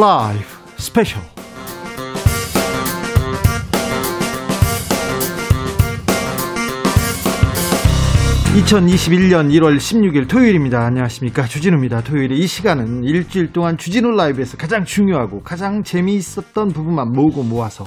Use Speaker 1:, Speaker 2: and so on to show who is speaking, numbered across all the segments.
Speaker 1: 라이브 스페셜 2021년 1월 16일 토요일입니다. 안녕하십니까. 주진우입니다. 토요일에 이 시간은 일주일 동안 주진우 라이브에서 가장 중요하고 가장 재미있었던 부분만 모으고 모아서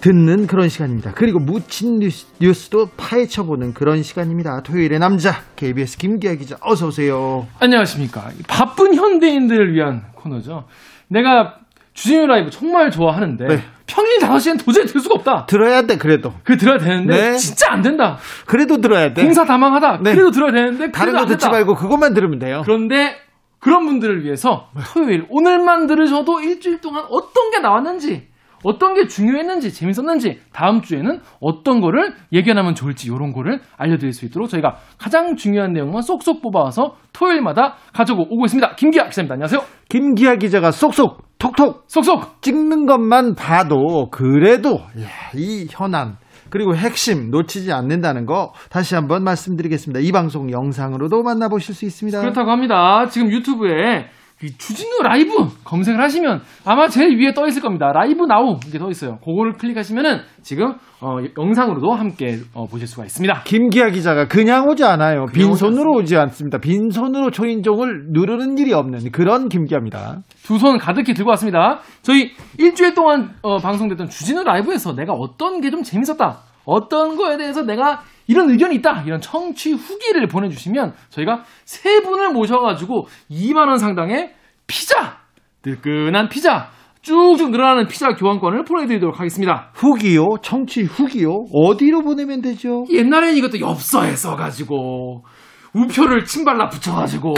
Speaker 1: 듣는 그런 시간입니다. 그리고 묻힌 뉴스, 도 파헤쳐보는 그런 시간입니다. 토요일의 남자 KBS 김기화 기자 어서 오세요.
Speaker 2: 안녕하십니까. 바쁜 현대인들을 위한 코너죠. 내가 주진우 라이브 정말 좋아하는데 네. 평일 5시엔 도저히 들 수가 없다.
Speaker 1: 들어야 돼, 그래도.
Speaker 2: 그 들어야 되는데 네. 진짜 안 된다.
Speaker 1: 그래도 들어야 돼.
Speaker 2: 공사 다망하다. 네. 그래도 들어야 되는데
Speaker 1: 다른 거 듣지 말고 그것만 들으면 돼요.
Speaker 2: 그런데 그런 분들을 위해서 토요일 오늘만 들으셔도 일주일 동안 어떤 게 나왔는지 어떤 게 중요했는지 재밌었는지 다음 주에는 어떤 거를 예견하면 좋을지 이런 거를 알려드릴 수 있도록 저희가 가장 중요한 내용만 쏙쏙 뽑아와서 토요일마다 가져오고 있습니다. 김기아 기자입니다. 안녕하세요.
Speaker 1: 김기아 기자가 쏙쏙 톡톡
Speaker 2: 쏙쏙
Speaker 1: 찍는 것만 봐도 그래도 야, 이 현안 그리고 핵심 놓치지 않는다는 거 다시 한번 말씀드리겠습니다. 이 방송 영상으로도 만나보실 수 있습니다.
Speaker 2: 그렇다고 합니다. 지금 유튜브에 주진우 라이브 검색을 하시면 아마 제일 위에 떠 있을 겁니다. 라이브 나우 이게 떠 있어요. 그거를 클릭하시면은 지금 어, 영상으로도 함께 어, 보실 수가 있습니다.
Speaker 1: 김기아 기자가 그냥 오지 않아요. 빈손으로 오지 않습니다. 빈손으로 초인종을 누르는 일이 없는 그런 김기아입니다.
Speaker 2: 두 손 가득히 들고 왔습니다. 저희 일주일 동안 어, 방송됐던 주진우 라이브에서 내가 어떤 게 좀 재밌었다. 어떤 거에 대해서 내가 이런 의견이 있다. 이런 청취 후기를 보내주시면 저희가 세 분을 모셔가지고 2만원 상당의 피자! 뜨끈한 피자! 쭉쭉 늘어나는 피자 교환권을 보내드리도록 하겠습니다.
Speaker 1: 후기요? 청취 후기요? 어디로 보내면 되죠?
Speaker 2: 옛날엔 이것도 엽서에 써가지고, 우표를 침발라 붙여가지고,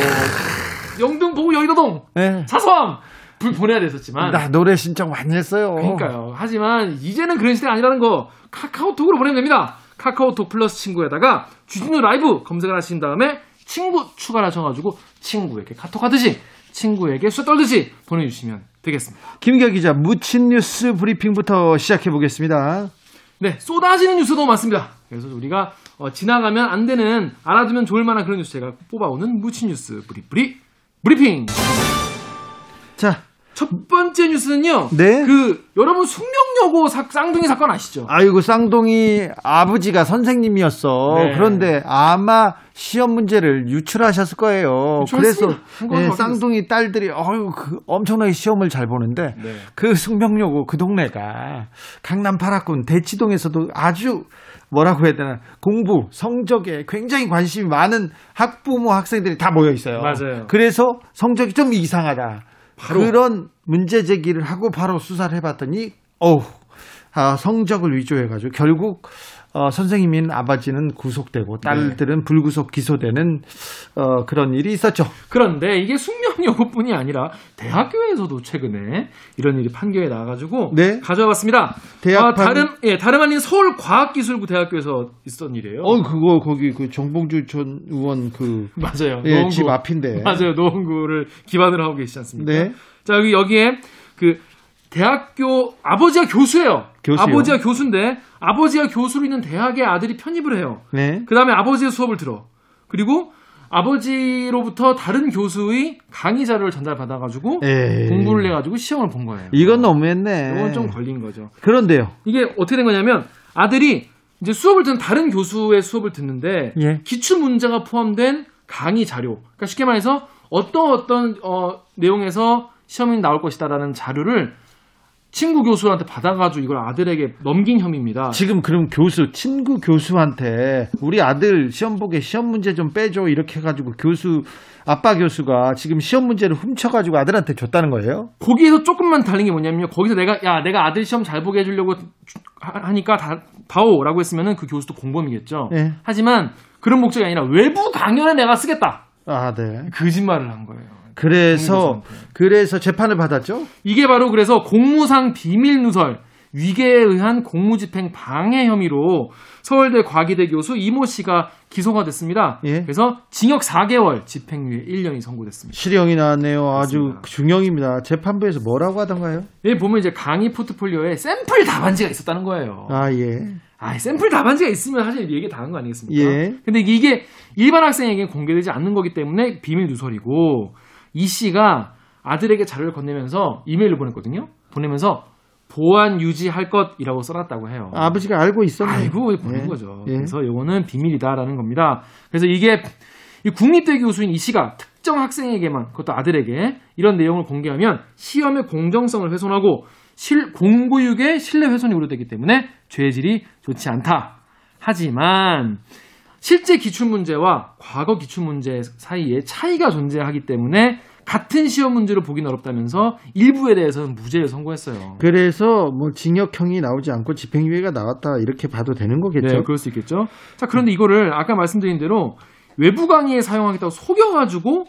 Speaker 2: 영등포구 여의도동, 네. 사소함! 불 보내야 됐었지만.
Speaker 1: 나 노래 신청 많이 했어요.
Speaker 2: 그러니까요. 하지만 이제는 그런 시대가 아니라는 거 카카오톡으로 보내면 됩니다. 카카오톡 플러스 친구에다가 주진우 라이브 검색을 하신 다음에 친구 추가를 하셔가지고 친구에게 카톡 하듯이 친구에게 수 떨듯이 보내주시면 되겠습니다.
Speaker 1: 김기아 기자 묻힌 뉴스 브리핑부터 시작해 보겠습니다.
Speaker 2: 네, 쏟아지는 뉴스도 많습니다. 그래서 우리가 어, 지나가면 안 되는 알아두면 좋을 만한 그런 뉴스 제가 뽑아오는 묻힌 뉴스 브리 브리 브리핑.
Speaker 1: 자,
Speaker 2: 첫 번째 뉴스는요. 네. 그 여러분 숙명여고 사, 쌍둥이 사건 아시죠?
Speaker 1: 아이고 쌍둥이 아버지가 선생님이었어. 네. 그런데 아마 시험 문제를 유출하셨을 거예요. 그래서 네, 쌍둥이 딸들이 어유 그 엄청나게 시험을 잘 보는데 네. 그 숙명여고 그 동네가 강남 파라군 대치동에서도 아주 뭐라고 해야 되나 공부 성적에 굉장히 관심이 많은 학부모 학생들이 다 모여 있어요.
Speaker 2: 맞아요.
Speaker 1: 그래서 성적이 좀 이상하다. 그런 문제 제기를 하고 바로 수사를 해봤더니 어우 아, 성적을 위조해가지고 결국 어, 선생님인 아버지는 구속되고 딸들은 네. 불구속 기소되는 어, 그런 일이 있었죠.
Speaker 2: 그런데 이게 숙명 여고뿐이 아니라 대학교에서도 최근에 이런 일이 판결에 나와가지고 네. 가져와봤습니다. 대학 아, 다름 예 다름 아닌 서울 과학기술부 대학교에서 있었던 일이에요.
Speaker 1: 어 그거 거기 그 정봉주 전 의원 그
Speaker 2: 맞아요.
Speaker 1: 예, 노원구, 집 앞인데
Speaker 2: 맞아요. 노원구를 기반으로 하고 계시지 않습니까? 네. 자 여기 여기에 그 대학교 아버지가 교수예요. 교수요? 아버지가 교수인데 아버지가 교수로 있는 대학에 아들이 편입을 해요. 네. 그 다음에 아버지의 수업을 들어. 그리고 아버지로부터 다른 교수의 강의 자료를 전달받아 가지고 에이. 공부를 해 가지고 시험을 본 거예요.
Speaker 1: 이건 너무했네.
Speaker 2: 이건 좀 걸린 거죠.
Speaker 1: 그런데요.
Speaker 2: 이게 어떻게 된 거냐면 아들이 이제 수업을 듣는 다른 교수의 수업을 듣는데 예. 기출 문제가 포함된 강의 자료. 그러니까 쉽게 말해서 어떤 어떤 어, 내용에서 시험이 나올 것이다라는 자료를 친구 교수한테 받아가지고 이걸 아들에게 넘긴 혐의입니다.
Speaker 1: 지금 그럼 교수, 친구 교수한테 우리 아들 시험 보게 시험 문제 좀 빼줘 이렇게 해가지고 교수, 아빠 교수가 지금 시험 문제를 훔쳐가지고 아들한테 줬다는 거예요?
Speaker 2: 거기에서 조금만 달린 게 뭐냐면요. 거기서 내가, 야, 내가 아들 시험 잘 보게 해주려고 하니까 다, 봐오라고 했으면은 그 교수도 공범이겠죠. 네. 하지만 그런 목적이 아니라 외부 강연에 내가 쓰겠다.
Speaker 1: 아, 네.
Speaker 2: 거짓말을 한 거예요.
Speaker 1: 그래서 그래서 재판을 받았죠.
Speaker 2: 이게 바로 그래서 공무상 비밀 누설 위계에 의한 공무집행 방해 혐의로 서울대 과기대 교수 이모 씨가 기소가 됐습니다. 예? 그래서 징역 4개월, 집행유예 1년이 선고됐습니다.
Speaker 1: 실형이 나왔네요. 아주 그렇습니다. 중형입니다. 재판부에서 뭐라고 하던가요?
Speaker 2: 예, 보면 이제 강의 포트폴리오에 샘플 답안지가 있었다는 거예요.
Speaker 1: 아, 예.
Speaker 2: 아, 샘플 답안지가 있으면 사실 얘기 다 한 거 아니겠습니까? 예. 근데 이게 일반 학생에게 공개되지 않는 거기 때문에 비밀 누설이고 이 씨가 아들에게 자료를 건네면서 이메일을 보냈거든요. 보내면서 보안 유지할 것이라고 써놨다고 해요.
Speaker 1: 아버지가 알고 있었네요.
Speaker 2: 알고 보낸
Speaker 1: 예.
Speaker 2: 거죠.
Speaker 1: 예.
Speaker 2: 그래서 이거는 비밀이다라는 겁니다. 그래서 이게 이 국립대 교수인 이 씨가 특정 학생에게만 그것도 아들에게 이런 내용을 공개하면 시험의 공정성을 훼손하고 실, 공교육의 신뢰 훼손이 우려되기 때문에 죄질이 좋지 않다. 하지만 실제 기출 문제와 과거 기출 문제 사이에 차이가 존재하기 때문에 같은 시험 문제를 보기는 어렵다면서 일부에 대해서는 무죄를 선고했어요.
Speaker 1: 그래서 뭐 징역형이 나오지 않고 집행유예가 나왔다 이렇게 봐도 되는 거겠죠.
Speaker 2: 네, 그럴 수 있겠죠. 자, 그런데 이거를 아까 말씀드린 대로 외부 강의에 사용하겠다고 속여가지고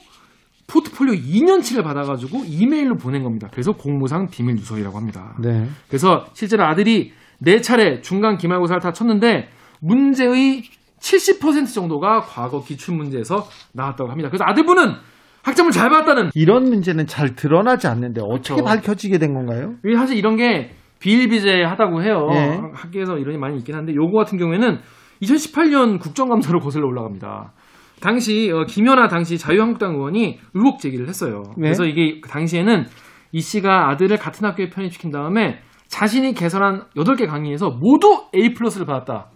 Speaker 2: 포트폴리오 2년치를 받아가지고 이메일로 보낸 겁니다. 그래서 공무상 비밀 누설이라고 합니다.
Speaker 1: 네.
Speaker 2: 그래서 실제로 아들이 네 차례 중간 기말고사를 다 쳤는데 문제의 70% 정도가 과거 기출 문제에서 나왔다고 합니다. 그래서 아들분은 학점을 잘 받았다는
Speaker 1: 이런 문제는 잘 드러나지 않는데 어떻게
Speaker 2: 그렇죠.
Speaker 1: 밝혀지게 된 건가요?
Speaker 2: 사실 이런 게 비일비재하다고 해요.
Speaker 1: 예.
Speaker 2: 학계에서 이론이 많이 있긴 한데 요거 같은 경우에는 2018년 국정감사로 거슬러 올라갑니다. 당시 어, 김연아 당시 자유한국당 의원이 의혹 제기를 했어요.
Speaker 1: 네.
Speaker 2: 그래서 이게 그 당시에는 이 씨가 아들을 같은 학교에 편입시킨 다음에 자신이 개설한 8개 강의에서 모두 A 플러스를 받았다.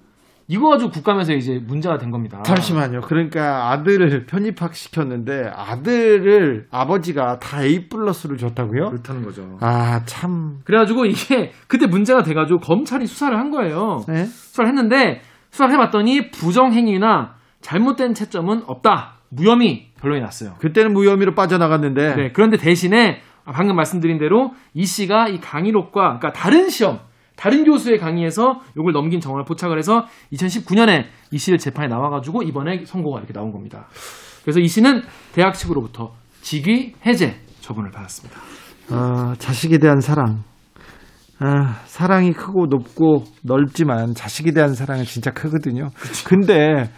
Speaker 2: 이거 가지고 국감에서 이제 문제가 된 겁니다.
Speaker 1: 잠시만요. 그러니까 아들을 편입학 시켰는데 아들을 아버지가 다 A 플러스를 줬다고요?
Speaker 2: 그렇다는 거죠.
Speaker 1: 아 참.
Speaker 2: 그래가지고 이게 그때 문제가 돼가지고 검찰이 수사를 한 거예요.
Speaker 1: 네?
Speaker 2: 수사를 했는데 수사를 해봤더니 부정행위나 잘못된 채점은 없다. 무혐의 결론이 났어요.
Speaker 1: 그때는 무혐의로 빠져나갔는데
Speaker 2: 네, 그런데 대신에 방금 말씀드린 대로 이 씨가 이 강의록과 그러니까 다른 시험, 다른 교수의 강의에서 이걸 넘긴 정황을 포착을 해서 2019년에 이 씨를 재판에 나와가지고 이번에 선고가 이렇게 나온 겁니다. 그래서 이 씨는 대학 측으로부터 직위 해제 처분을 받았습니다.
Speaker 1: 아, 자식에 대한 사랑. 아, 사랑이 크고 높고 넓지만 자식에 대한 사랑은 진짜 크거든요. 근데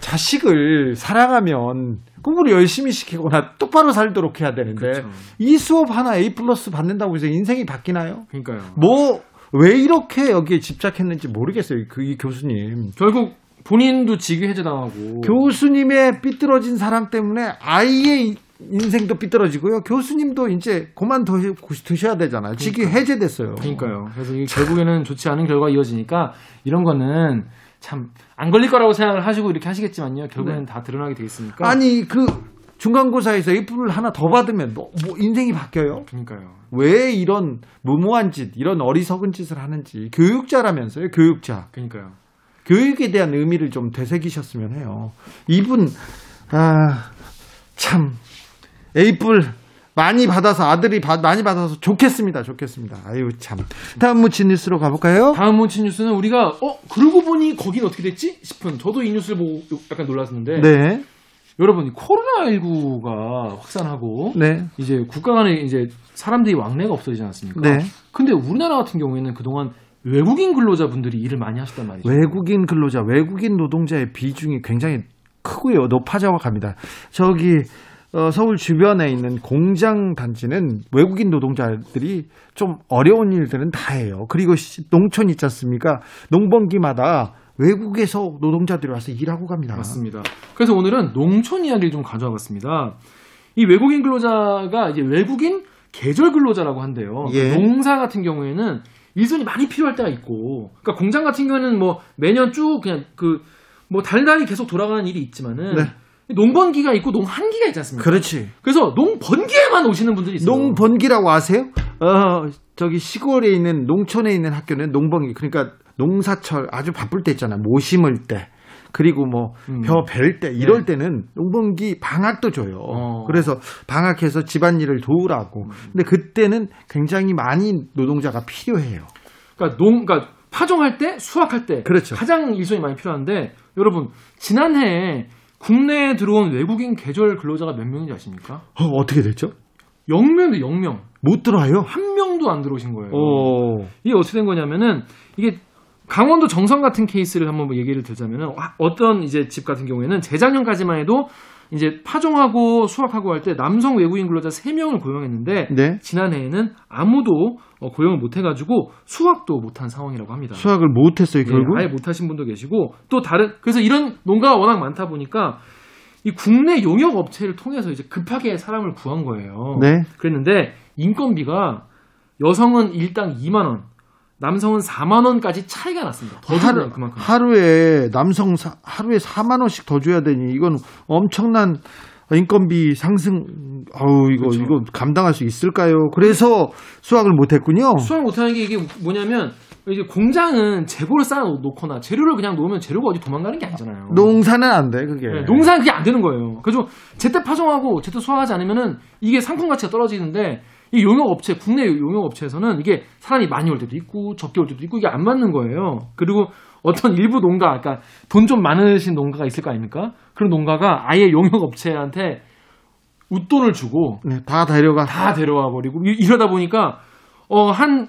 Speaker 1: 자식을 사랑하면 공부를 열심히 시키거나 똑바로 살도록 해야 되는데
Speaker 2: 그렇죠.
Speaker 1: 이 수업 하나 A 플러스 받는다고 해서 인생이 바뀌나요?
Speaker 2: 그러니까요.
Speaker 1: 뭐 왜 이렇게 여기에 집착했는지 모르겠어요. 그 이 교수님.
Speaker 2: 결국 본인도 직위 해제당하고
Speaker 1: 교수님의 삐뚤어진 사랑 때문에 아이의 인생도 삐뚤어지고요. 교수님도 이제 그만두셔야 되잖아요. 직위 해제됐어요.
Speaker 2: 그러니까요. 그래서 이게 결국에는 좋지 않은 결과가 이어지니까 이런 거는 참 안 걸릴 거라고 생각을 하시고 이렇게 하시겠지만요. 결국에는 다 드러나게 돼 있으니까.
Speaker 1: 아니 그 중간고사에서 A플을 하나 더 받으면 뭐, 뭐 인생이 바뀌어요?
Speaker 2: 그러니까요.
Speaker 1: 왜 이런 무모한 짓, 이런 어리석은 짓을 하는지 교육자라면서요, 교육자.
Speaker 2: 그러니까요.
Speaker 1: 교육에 대한 의미를 좀 되새기셨으면 해요. 이분 아 참 A뿔 많이 받아서 아들이 바- 많이 받아서 좋겠습니다. 좋겠습니다. 아유 참. 다음 무친 뉴스로 가볼까요?
Speaker 2: 다음 문치 뉴스는 우리가 어 그러고 보니 거긴 어떻게 됐지 싶은 저도 이 뉴스를 보고 약간 놀랐는데
Speaker 1: 네,
Speaker 2: 여러분 코로나 19가 확산하고
Speaker 1: 네,
Speaker 2: 이제 국가 간에 이제 사람들이 왕래가 없어지지 않았습니까?
Speaker 1: 네.
Speaker 2: 근데 우리나라 같은 경우에는 그동안 외국인 근로자분들이 일을 많이 하셨단 말이죠.
Speaker 1: 외국인 근로자, 외국인 노동자의 비중이 굉장히 크고요. 높아져 갑니다. 저기 어, 서울 주변에 있는 공장 단지는 외국인 노동자들이 좀 어려운 일들은 다 해요. 그리고 시- 농촌 있지 않습니까? 농번기마다 외국에서 노동자들이 와서 일하고 갑니다.
Speaker 2: 맞습니다. 그래서 오늘은 농촌 이야기를 좀 가져와 봤습니다. 이 외국인 근로자가 이제 외국인 계절 근로자라고 한대요.
Speaker 1: 예.
Speaker 2: 농사 같은 경우에는 일손이 많이 필요할 때가 있고, 그러니까 공장 같은 경우에는 뭐 매년 쭉 그냥 그 뭐 달달이 계속 돌아가는 일이 있지만은
Speaker 1: 네.
Speaker 2: 농번기가 있고 농한기가 있지 않습니까?
Speaker 1: 그렇지.
Speaker 2: 그래서 농번기에만 오시는 분들이 있어요.
Speaker 1: 농번기라고 아세요? 어, 저기 시골에 있는 농촌에 있는 학교는 농번기 그러니까 농사철 아주 바쁠 때 있잖아. 모 심을 때. 그리고 뭐
Speaker 2: 음.
Speaker 1: 벼벨 때 이럴 때는 농번기 방학도 줘요.
Speaker 2: 어.
Speaker 1: 그래서 방학해서 집안일을 도우라고. 근데 그때는 굉장히 많이 노동자가 필요해요.
Speaker 2: 그러니까 농, 그러니까 파종할 때, 수확할 때
Speaker 1: 그렇죠.
Speaker 2: 가장 일손이 많이 필요한데 여러분 지난해에 국내에 들어온 외국인 계절 근로자가 몇 명인지 아십니까?
Speaker 1: 어, 어떻게 됐죠?
Speaker 2: 0명도 0명.
Speaker 1: 못 들어와요.
Speaker 2: 한 명도 안 들어오신 거예요.
Speaker 1: 어.
Speaker 2: 이게 어떻게 된 거냐면은 이게 강원도 정선 같은 케이스를 한번 뭐 얘기를 들자면은 와, 어떤 이제 집 같은 경우에는 재작년까지만 해도 이제 파종하고 수확하고 할 때 남성 외국인 근로자 3명을 고용했는데
Speaker 1: 네.
Speaker 2: 지난해에는 아무도 어, 고용을 못 해가지고 수확도 못한 상황이라고 합니다.
Speaker 1: 수학을 못 했어요,
Speaker 2: 네,
Speaker 1: 결국.
Speaker 2: 아예 못 하신 분도 계시고 또 다른 그래서 이런 농가가 워낙 많다 보니까 이 국내 용역 업체를 통해서 이제 급하게 사람을 구한 거예요.
Speaker 1: 네.
Speaker 2: 그랬는데 인건비가 여성은 일당 2만 원, 남성은 4만 원까지 차이가 났습니다. 더
Speaker 1: 하루,
Speaker 2: 그만큼.
Speaker 1: 하루에 남성 사, 하루에 4만 원씩 더 줘야 되니 이건 엄청난 인건비 상승 어우 이거
Speaker 2: 그렇죠.
Speaker 1: 이거 감당할 수 있을까요? 그래서 수학을 못 했군요.
Speaker 2: 수학 못하는 게 이게 뭐냐면 이제 공장은 재고를 쌓아 놓거나 재료를 그냥 놓으면 재료가 어디 도망가는 게 아니잖아요.
Speaker 1: 농사는 안 돼, 그게.
Speaker 2: 네, 농사는 그게 안 되는 거예요. 그래서 제때 파종하고 제때 수확하지 않으면은 이게 상품 가치가 떨어지는데 이 용역 업체, 국내 용역 업체에서는 이게 사람이 많이 올 때도 있고 적게 올 때도 있고 이게 안 맞는 거예요. 그리고 어떤 일부 농가, 그러니까 돈 좀 많으신 농가가 있을 거 아닙니까? 그런 농가가 아예 용역 업체한테 웃돈을 주고
Speaker 1: 네, 다 데려가.
Speaker 2: 다 데려와 버리고 이- 이러다 보니까 어 한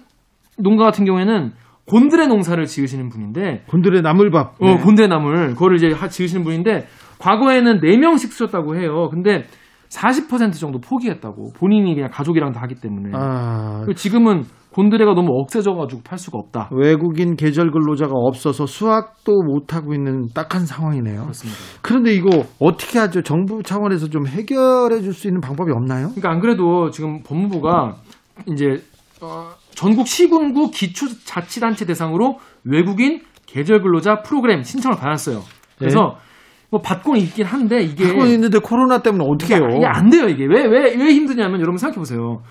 Speaker 2: 농가 같은 경우에는 곤드레 농사를 지으시는 분인데
Speaker 1: 곤드레 나물밥.
Speaker 2: 어, 곤드레 나물 그거를 이제 하- 지으시는 분인데 과거에는 4명씩 쓰셨다고 해요. 근데 40% 정도 포기했다고. 본인이 그냥 가족이랑 다 하기 때문에.
Speaker 1: 아,
Speaker 2: 지금은 곤드레가 너무 억세져가지고 팔 수가 없다.
Speaker 1: 외국인 계절 근로자가 없어서 수학도 못 하고 있는 딱한 상황이네요.
Speaker 2: 그렇습니다.
Speaker 1: 그런데 이거 어떻게 하죠? 정부 차원에서 좀 해결해 줄 수 있는 방법이 없나요?
Speaker 2: 그러니까 안 그래도 지금 법무부가 이제 어, 전국 시군구 기초자치단체 대상으로 외국인 계절 근로자 프로그램 신청을 받았어요. 그래서 뭐 받고는 있긴 한데 이게
Speaker 1: 하고 있는데 코로나 때문에 어떻게 해요?
Speaker 2: 이게 안 돼요 이게 왜 왜 왜 힘드냐면 여러분 생각해 보세요.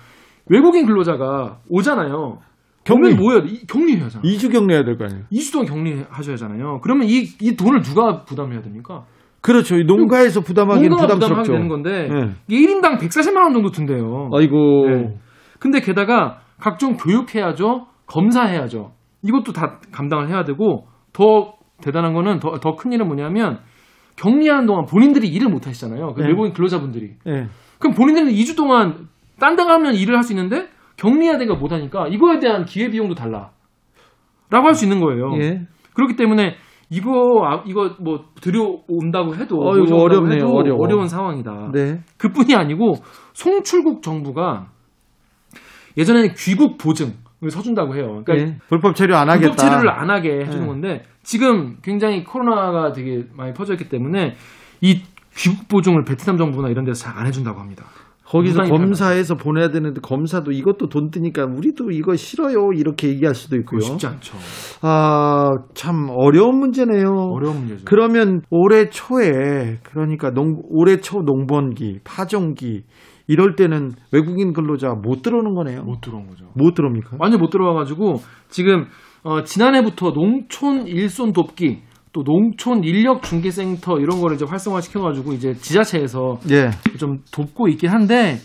Speaker 2: 외국인 근로자가 오잖아요.
Speaker 1: 격리.
Speaker 2: 뭐? 이- 격리해야 하잖아.
Speaker 1: 2주 격리해야 될 거 아니에요?
Speaker 2: 2주 동안 격리하셔야 하잖아요. 그러면 이, 이 돈을 누가 부담해야 됩니까?
Speaker 1: 그렇죠. 이 농가에서 부담하기는 부담스럽죠.
Speaker 2: 되는 건데
Speaker 1: 네.
Speaker 2: 이게 1인당 140만 원 정도 든대요.
Speaker 1: 아이고.
Speaker 2: 네. 근데 게다가 각종 교육해야죠. 검사해야죠. 이것도 다 감당을 해야 되고 더 대단한 거는 더 더 큰 일은 뭐냐면 격리하는 동안 본인들이 일을 못 하시잖아요. 그
Speaker 1: 네.
Speaker 2: 외국인 근로자분들이.
Speaker 1: 예.
Speaker 2: 그럼 본인들은 2주 동안 딴 데 가면 일을 할 수 있는데 격리해야 되니까 못 하니까 이거에 대한 기회 비용도 달라. 라고 할 수 있는 거예요.
Speaker 1: 예.
Speaker 2: 그렇기 때문에 이거 아, 이거 뭐 들여온다고 해도 모셔온다고
Speaker 1: 어렵네요,
Speaker 2: 해도
Speaker 1: 어려워.
Speaker 2: 어려운 상황이다.
Speaker 1: 네.
Speaker 2: 그뿐이 아니고 송출국 정부가 예전에는 귀국 보증 을 서준다고 해요. 그러니까
Speaker 1: 예. 불법 체류 안 하겠다.
Speaker 2: 불법 체류를 안 하게 해주는
Speaker 1: 네.
Speaker 2: 건데 지금 굉장히 코로나가 되게 많이 퍼져있기 때문에 이 귀국 보증을 베트남 정부나 이런 데서 잘 안 해준다고 합니다.
Speaker 1: 거기서 검사해서 보내야 되는데 검사도 이것도 돈 드니까 우리도 이거 싫어요 이렇게 얘기할 수도 있고요.
Speaker 2: 쉽지 않죠.
Speaker 1: 아, 참 어려운 문제네요.
Speaker 2: 어려운 문제죠.
Speaker 1: 그러면 올해 초에 그러니까 농, 올해 초 농번기, 파종기 이럴 때는 외국인 근로자 못 들어오는 거네요.
Speaker 2: 못 들어온 거죠.
Speaker 1: 못 들어옵니까?
Speaker 2: 완전 못 들어와가지고 지금 어, 지난해부터 농촌 일손 돕기 또 농촌 인력 중개센터 이런 거를 이제 활성화 시켜가지고 이제 지자체에서
Speaker 1: 예.
Speaker 2: 좀 돕고 있긴 한데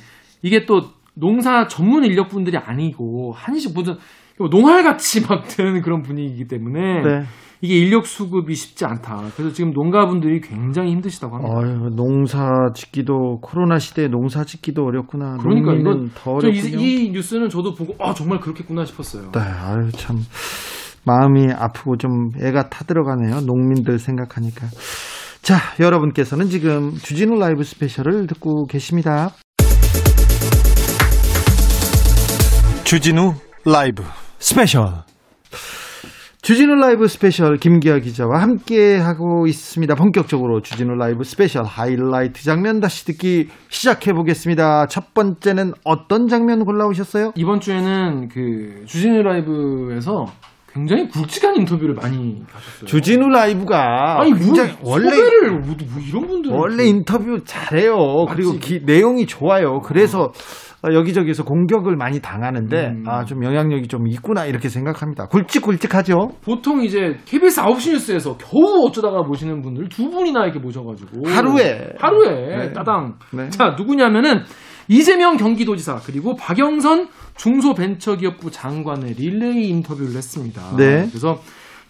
Speaker 2: 이게 또 농사 전문 인력분들이 아니고 한식 무슨 농활같이 막 되는 그런 분위기이기 때문에
Speaker 1: 네.
Speaker 2: 이게 인력 수급이 쉽지 않다. 그래서 지금 농가분들이 굉장히 힘드시다고 합니다.
Speaker 1: 어휴, 농사 짓기도 코로나 시대에 농사 짓기도 어렵구나.
Speaker 2: 그러니까 이건 더저
Speaker 1: 어렵군요.
Speaker 2: 이, 이 뉴스는 저도 보고 아 정말 그렇겠구나 싶었어요.
Speaker 1: 네, 아유 참 마음이 아프고 좀 애가 타들어가네요. 농민들 생각하니까. 자, 여러분께서는 지금 주진우 라이브 스페셜을 듣고 계십니다. 주진우 라이브 스페셜. 주진우 라이브 스페셜 김기화 기자와 함께 하고 있습니다. 본격적으로 주진우 라이브 스페셜 하이라이트 장면 다시 듣기 시작해 보겠습니다. 첫 번째는 어떤 장면 골라오셨어요?
Speaker 2: 이번 주에는 그 주진우 라이브에서 굉장히 굵직한 인터뷰를 많이 하셨어요.
Speaker 1: 주진우 라이브가
Speaker 2: 아니 뭐
Speaker 1: 굉장히 원래
Speaker 2: 섭외를 뭐, 뭐 이런 분들
Speaker 1: 원래 인터뷰 잘해요. 그리고
Speaker 2: 맞지.
Speaker 1: 기- 내용이 좋아요. 그래서 어, 여기저기서 공격을 많이 당하는데
Speaker 2: 음.
Speaker 1: 아좀 영향력이 좀 있구나 이렇게 생각합니다. 굵직굵직하죠.
Speaker 2: 보통 이제 KBS 9시 뉴스에서 겨우 어쩌다가 모시는 분들 두 분이나 이렇게 모셔가지고
Speaker 1: 하루에.
Speaker 2: 하루에
Speaker 1: 네.
Speaker 2: 따당
Speaker 1: 네.
Speaker 2: 자 누구냐면은 이재명 경기도지사 그리고 박영선 중소벤처기업부 장관의 릴레이 인터뷰를 했습니다.
Speaker 1: 네.
Speaker 2: 그래서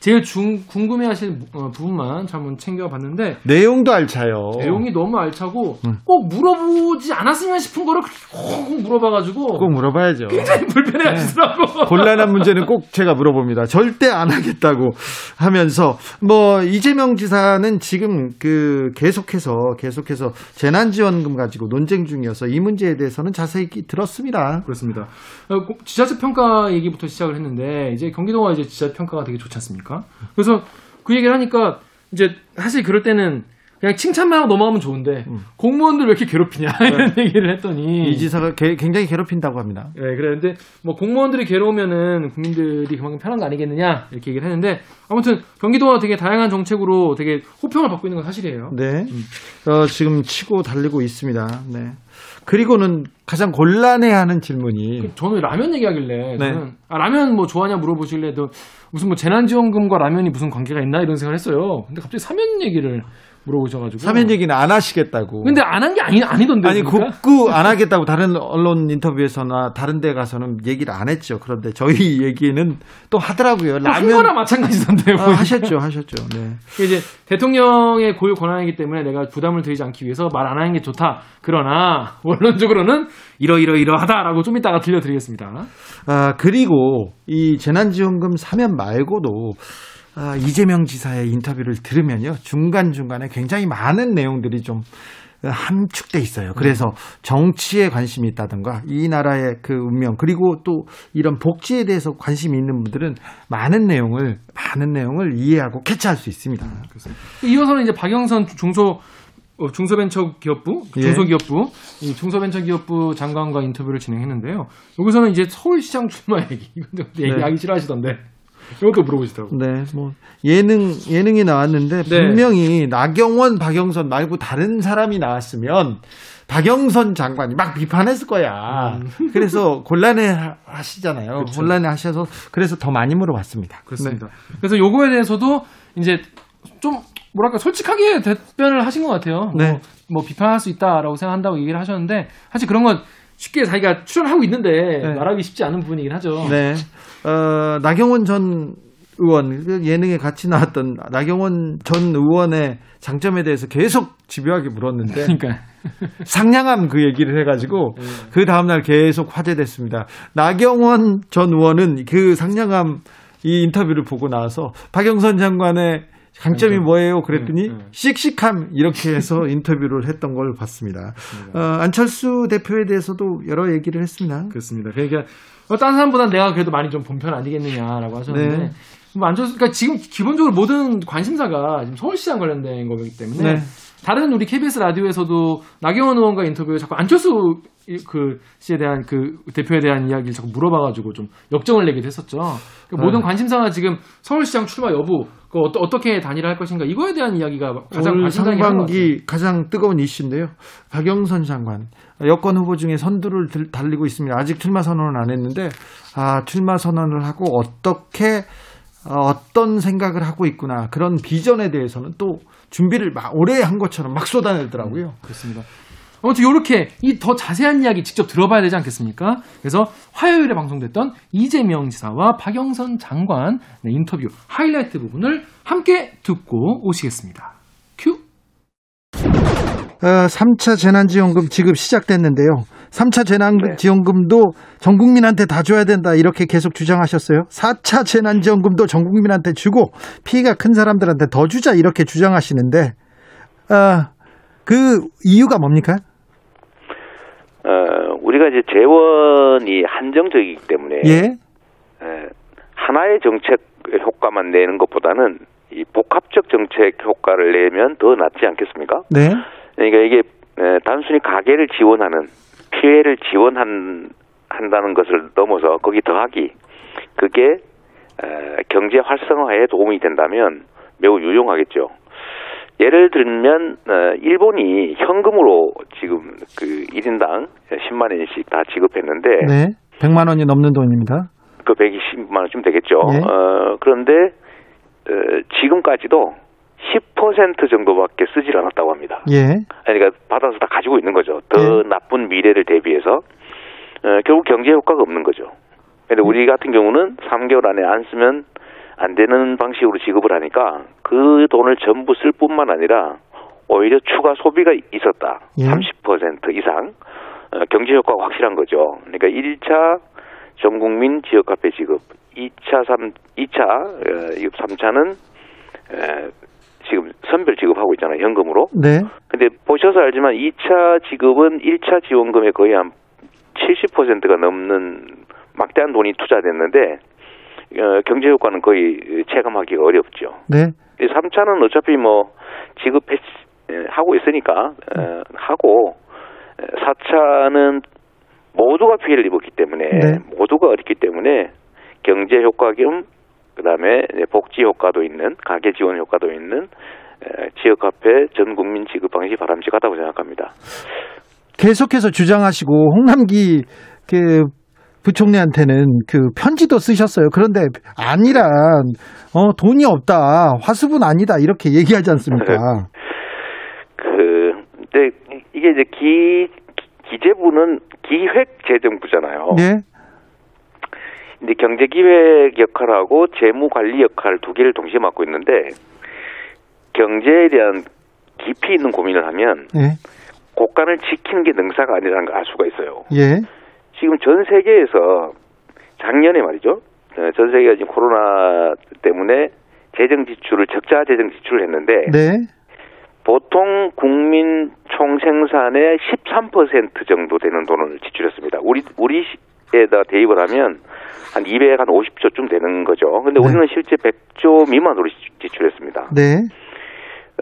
Speaker 2: 제일 중, 궁금해하실 어, 부분만 한번 챙겨봤는데
Speaker 1: 내용도 알차요.
Speaker 2: 내용이 너무 알차고
Speaker 1: 음.
Speaker 2: 꼭 물어보지 않았으면 싶은 거를 꼭 물어봐가지고
Speaker 1: 꼭 물어봐야죠.
Speaker 2: 굉장히 불편해하시더라고.
Speaker 1: 곤란한 문제는 꼭 제가 물어봅니다. 절대 안 하겠다고 하면서 뭐 이재명 지사는 지금 그 계속해서 계속해서 재난지원금 가지고 논쟁 중이어서 이 문제에 대해서는 자세히 들었습니다.
Speaker 2: 그렇습니다. 어, 고- 지자체 평가 얘기부터 시작을 했는데 이제 경기도가 이제 지자체 평가가 되게 좋지 않습니까? 그래서 그 얘기를 하니까 이제 사실 그럴 때는 그냥 칭찬만 하고 넘어가면 좋은데
Speaker 1: 음.
Speaker 2: 공무원들 왜 이렇게 괴롭히냐 이런 얘기를 했더니
Speaker 1: 이 지사가 개- 굉장히 괴롭힌다고 합니다.
Speaker 2: 네, 그랬는데 뭐 공무원들이 괴로우면은 국민들이 그만큼 편한 거 아니겠느냐 이렇게 얘기를 했는데 아무튼 경기도가 되게 다양한 정책으로 되게 호평을 받고 있는 건 사실이에요.
Speaker 1: 네. 어, 지금 치고 달리고 있습니다. 네. 그리고는 가장 곤란해하는 질문이
Speaker 2: 저는 라면 얘기하길래
Speaker 1: 네.
Speaker 2: 저는 아, 라면 뭐 좋아하냐 물어보실래 도 무슨 뭐 재난지원금과 라면이 무슨 관계가 있나 이런 생각을 했어요. 근데 갑자기 사면 얘기를 물어보셔가지고
Speaker 1: 사면 얘기는 안 하시겠다고.
Speaker 2: 근데 안 한 게 아니 아니던데
Speaker 1: 아니
Speaker 2: 보니까?
Speaker 1: 국구 안 하겠다고 다른 언론 인터뷰에서나 다른 데 가서는 얘기를 안 했죠. 그런데 저희 얘기는 또 하더라고요.
Speaker 2: 한 거나
Speaker 1: 라면
Speaker 2: 마찬가지던데
Speaker 1: 아, 하셨죠, 하셨죠. 네.
Speaker 2: 이제 대통령의 고유 권한이기 때문에 내가 부담을 드리지 않기 위해서 말 안 하는 게 좋다. 그러나 원론적으로는 이러이러이러하다라고 좀 이따가 들려드리겠습니다.
Speaker 1: 아 그리고 이 재난지원금 사면 말고도 아, 이재명 지사의 인터뷰를 들으면요 중간 중간에 굉장히 많은 내용들이 좀 함축돼 있어요. 그래서 정치에 관심이 있다든가 이 나라의 그 운명 그리고 또 이런 복지에 대해서 관심이 있는 분들은 많은 내용을 많은 내용을 이해하고 캐치할 수 있습니다.
Speaker 2: 이어서는 이제 박영선 중소 어, 중소벤처기업부
Speaker 1: 예.
Speaker 2: 중소기업부 이 중소벤처기업부 장관과 인터뷰를 진행했는데요. 여기서는 이제 서울시장 출마 얘기 이건 얘기하기 싫어하시던데 이것도 물어보시더라고. 요
Speaker 1: 네, 뭐 예능 예능이 나왔는데
Speaker 2: 네.
Speaker 1: 분명히 나경원, 박영선 말고 다른 사람이 나왔으면 박영선 장관이 막 비판했을 거야. 그래서 곤란해 하- 하시잖아요.
Speaker 2: 음. 그쵸.
Speaker 1: 곤란해 하셔서 그래서 더 많이 물어봤습니다.
Speaker 2: 그렇습니다. 그래서 요거에 대해서도 이제 좀 뭐랄까 솔직하게 답변을 하신 것 같아요.
Speaker 1: 네.
Speaker 2: 뭐, 뭐 비판할 수 있다라고 생각한다고 얘기를 하셨는데 사실 그런 건 쉽게 자기가 출연하고 있는데
Speaker 1: 네.
Speaker 2: 말하기 쉽지 않은 부분이긴 하죠.
Speaker 1: 네. 어, 나경원 전 의원 그 예능에 같이 나왔던 나경원 전 의원의 장점에 대해서 계속 집요하게 물었는데
Speaker 2: 그러니까
Speaker 1: 상냥함 그 얘기를 해가지고 그 다음날 계속 화제됐습니다. 나경원 전 의원은 그 상냥함 이 인터뷰를 보고 나서 박영선 장관의 강점이. 뭐예요? 그랬더니
Speaker 2: 음, 음.
Speaker 1: 씩씩함 이렇게 해서 인터뷰를 했던 걸 봤습니다. 어, 안철수 대표에 대해서도 여러 얘기를 했습니다.
Speaker 2: 그렇습니다. 그러니까 어, 다른 사람보다 내가 그래도 많이 좀 본편 아니겠느냐라고 하셨는데
Speaker 1: 네.
Speaker 2: 뭐 안철수 그러니까 지금 기본적으로 모든 관심사가 지금 서울시장 관련된 거기 때문에
Speaker 1: 네.
Speaker 2: 다른 우리 KBS 라디오에서도 나경원 의원과 인터뷰에 자꾸 안철수 이- 그 씨에 대한 그 대표에 대한 이야기를 자꾸 물어봐가지고 좀 역정을 내기도 했었죠. 그러니까
Speaker 1: 네.
Speaker 2: 모든 관심사가 지금 서울시장 출마 여부, 그 어떠, 어떻게 단일화 할 것인가 이거에 대한 이야기가 가장.
Speaker 1: 상반기 가장 뜨거운 이슈인데요. 박영선 장관 여권 후보 중에 선두를 들- 달리고 있습니다. 아직 출마 선언은 안 했는데 아 출마 선언을 하고 어떻게 어, 어떤 생각을 하고 있구나 그런 비전에 대해서는 또 준비를 막 오래 한 것처럼 막 쏟아내더라고요.
Speaker 2: 그렇습니다. 아무튼 이렇게 이 더 자세한 이야기 직접 들어봐야 되지 않겠습니까? 그래서 화요일에 방송됐던 이재명 지사와 박영선 장관 네, 인터뷰 하이라이트 부분을 함께 듣고 오시겠습니다. 큐.
Speaker 1: 어, 3차 재난지원금 지급 시작됐는데요. 3차 재난지원금도 전 국민한테 다 줘야 된다 이렇게 계속 주장하셨어요. 4차 재난지원금도 전 국민한테 주고 피해가 큰 사람들한테 더 주자 이렇게 주장하시는데 어, 그 이유가 뭡니까?
Speaker 3: 어, 우리가 이제 재원이 한정적이기 때문에
Speaker 1: 예,
Speaker 3: 에, 하나의 정책 효과만 내는 것보다는 이 복합적 정책 효과를 내면 더 낫지 않겠습니까?
Speaker 1: 네,
Speaker 3: 그러니까 이게 에, 단순히 가계를 지원하는 피해를 지원한 한다는 것을 넘어서 거기 더하기 그게 에, 경제 활성화에 도움이 된다면 매우 유용하겠죠. 예를 들면 어, 일본이 현금으로 지금 그 1인당 10만 원씩 다 지급했는데
Speaker 1: 네, 100만 원이 넘는 돈입니다.
Speaker 3: 그 120만 원쯤 되겠죠.
Speaker 1: 네.
Speaker 3: 어, 그런데 어, 지금까지도 10% 정도밖에 쓰질 않았다고 합니다.
Speaker 1: 예,
Speaker 3: 그러니까 받아서 다 가지고 있는 거죠. 더
Speaker 1: 네.
Speaker 3: 나쁜 미래를 대비해서 어, 결국 경제 효과가 없는 거죠. 근데 우리 같은 경우는 3개월 안에 안 쓰면 안 되는 방식으로 지급을 하니까 그 돈을 전부 쓸 뿐만 아니라 오히려 추가 소비가 있었다.
Speaker 1: 예.
Speaker 3: 30% 이상 어, 경제 효과가 확실한 거죠. 그러니까 1차 전 국민 지역 화폐 지급, 2차 3 2차 어, 3차는 지금 선별 지급하고 있잖아요. 현금으로.
Speaker 1: 네,
Speaker 3: 근데 보셔서 알지만 2차 지급은 1차 지원금의 거의 한 70%가 넘는 막대한 돈이 투자됐는데 어, 경제 효과는 거의 체감하기가 어렵죠.
Speaker 1: 네,
Speaker 3: 3차는 어차피 뭐 지급했 예, 하고 있으니까 어, 하고 4차는 모두가 피해를 입었기 때문에
Speaker 1: 네.
Speaker 3: 모두가 어렵기 때문에 경제 효과 겸 그다음에 복지 효과도 있는 가계 지원 효과도 있는 에, 지역 화폐 전 국민 지급 방식이 바람직하다고 생각합니다.
Speaker 1: 계속해서 주장하시고 홍남기 그 부총리한테는 그 편지도 쓰셨어요. 그런데 아니란 어 돈이 없다. 화수분 아니다. 이렇게 얘기하지 않습니까?
Speaker 3: 그 근데 이게 이제 기 기재부는 기획재정부잖아요.
Speaker 1: 예.
Speaker 3: 이제 경제기획 역할하고 재무관리 역할 두 개를 동시에 맡고 있는데 경제에 대한 깊이 있는 고민을 하면
Speaker 1: 예.
Speaker 3: 국간을 지키는 게 능사가 아니라는 걸 알 수가 있어요.
Speaker 1: 예.
Speaker 3: 지금 전 세계에서 작년에 말이죠. 어, 전 세계가 지금 코로나 때문에 재정 지출을 적자 재정 지출을 했는데
Speaker 1: 네.
Speaker 3: 보통 국민 총생산의 13% 정도 되는 돈을 지출했습니다. 우리 우리에다 대입을 하면 한 200, 한 50조쯤 되는 거죠. 근데
Speaker 1: 네.
Speaker 3: 우리는 실제 100조 미만으로 지- 지출했습니다.
Speaker 1: 네.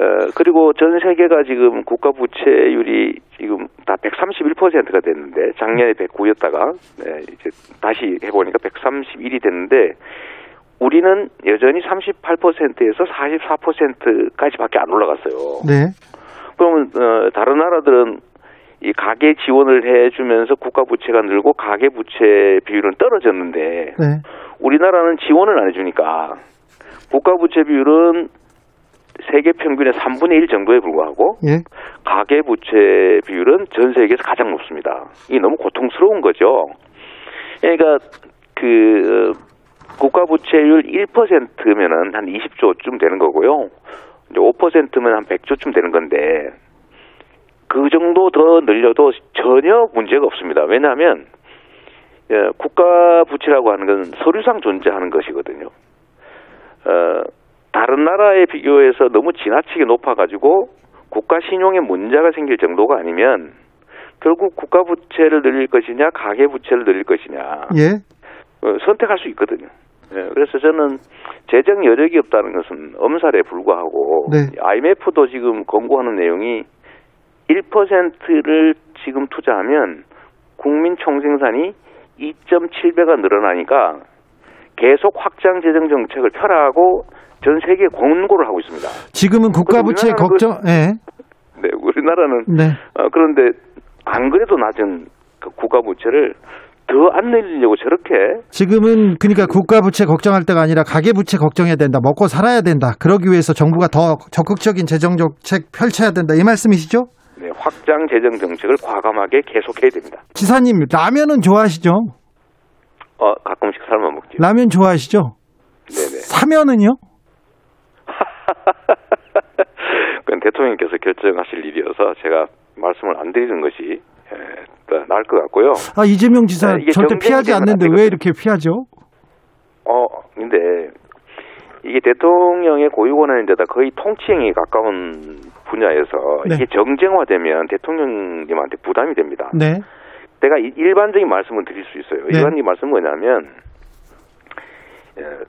Speaker 3: 어, 그리고 전 세계가 지금 국가 부채율이 지금 다 131%가 됐는데 작년에 109였다가 네, 이제 다시 해보니까 131이 됐는데 우리는 여전히 38%에서 44%까지밖에 안 올라갔어요.
Speaker 1: 네.
Speaker 3: 그러면 어, 다른 나라들은 이 가계 지원을 해주면서 국가 부채가 늘고 가계 부채 비율은 떨어졌는데
Speaker 1: 네.
Speaker 3: 우리나라는 지원을 안 해주니까 국가 부채 비율은 세계 평균의 3분의 1 정도에 불과하고
Speaker 1: 예.
Speaker 3: 가계 부채 비율은 전 세계에서 가장 높습니다. 이게 너무 고통스러운 거죠. 그러니까 그 어, 국가 부채율 1%면은 한 20조쯤 되는 거고요. 이제 5%면 한 100조쯤 되는 건데 그 정도 더 늘려도 전혀 문제가 없습니다. 왜냐하면 예, 국가 부채라고 하는 건 서류상 존재하는 것이거든요. 어, 다른 나라에 비교해서 너무 지나치게 높아가지고 국가 신용에 문제가 생길 정도가 아니면 결국 국가 부채를 늘릴 것이냐 가계 부채를 늘릴 것이냐
Speaker 1: 예.
Speaker 3: 어, 선택할 수 있거든요. 예, 그래서 저는 재정 여력이 없다는 것은 엄살에 불과하고
Speaker 1: 네.
Speaker 3: IMF도 지금 권고하는 내용이 1%를 지금 투자하면 국민 총생산이 2.7배가 늘어나니까 계속 확장 재정 정책을 펴라고 전 세계에 권고를 하고 있습니다.
Speaker 1: 지금은 국가 부채 걱정 예.
Speaker 3: 네, 우리나라는
Speaker 1: 네.
Speaker 3: 어, 그런데 안 그래도 낮은 그 국가 부채를 더안 늘리려고 저렇게
Speaker 1: 지금은 그러니까 국가 부채 걱정할 때가 아니라 가계 부채 걱정해야 된다. 먹고 살아야 된다. 그러기 위해서 정부가 더 적극적인 재정 정책 펼쳐야 된다. 이 말씀이시죠?
Speaker 3: 네, 확장 재정 정책을 과감하게 계속해야 됩니다.
Speaker 1: 지사님, 라면은 좋아하시죠?
Speaker 3: 어, 가끔씩 삶아 먹죠.
Speaker 1: 라면 좋아하시죠?
Speaker 3: 네네.
Speaker 1: 사면은요?
Speaker 3: 그건 대통령께서 결정하실 일이어서 제가 말씀을 안 드리는 것이 에, 더 나을 것 같고요.
Speaker 1: 아, 이재명 지사
Speaker 3: 네,
Speaker 1: 절대 피하지 않는데 왜. 이렇게 피하죠?
Speaker 3: 어, 근데 이게 대통령의 고유권한인데다 거의 통치행위에 가까운 분야에서
Speaker 1: 네.
Speaker 3: 이게 정쟁화되면 대통령님한테 부담이 됩니다.
Speaker 1: 네.
Speaker 3: 내가 이- 일반적인 말씀을 드릴 수 있어요.
Speaker 1: 네.
Speaker 3: 일반적인 말씀은 뭐냐면 에,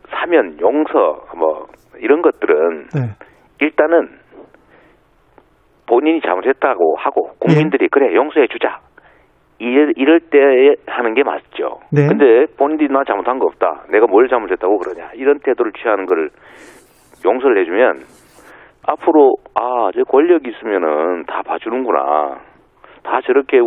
Speaker 3: 사면, 용서, 뭐 이런 것들은
Speaker 1: 네.
Speaker 3: 일단은 본인이 잘못했다고 하고 국민들이 그래 용서해 주자 이럴, 이럴 때 하는 게 맞죠.
Speaker 1: 네.
Speaker 3: 근데 본인이 나 잘못한 거 없다. 내가 뭘 잘못했다고 그러냐. 이런 태도를 취하는 거를 용서를 해주면 앞으로 아, 저 권력이 있으면은 다 봐주는구나. 다 저렇게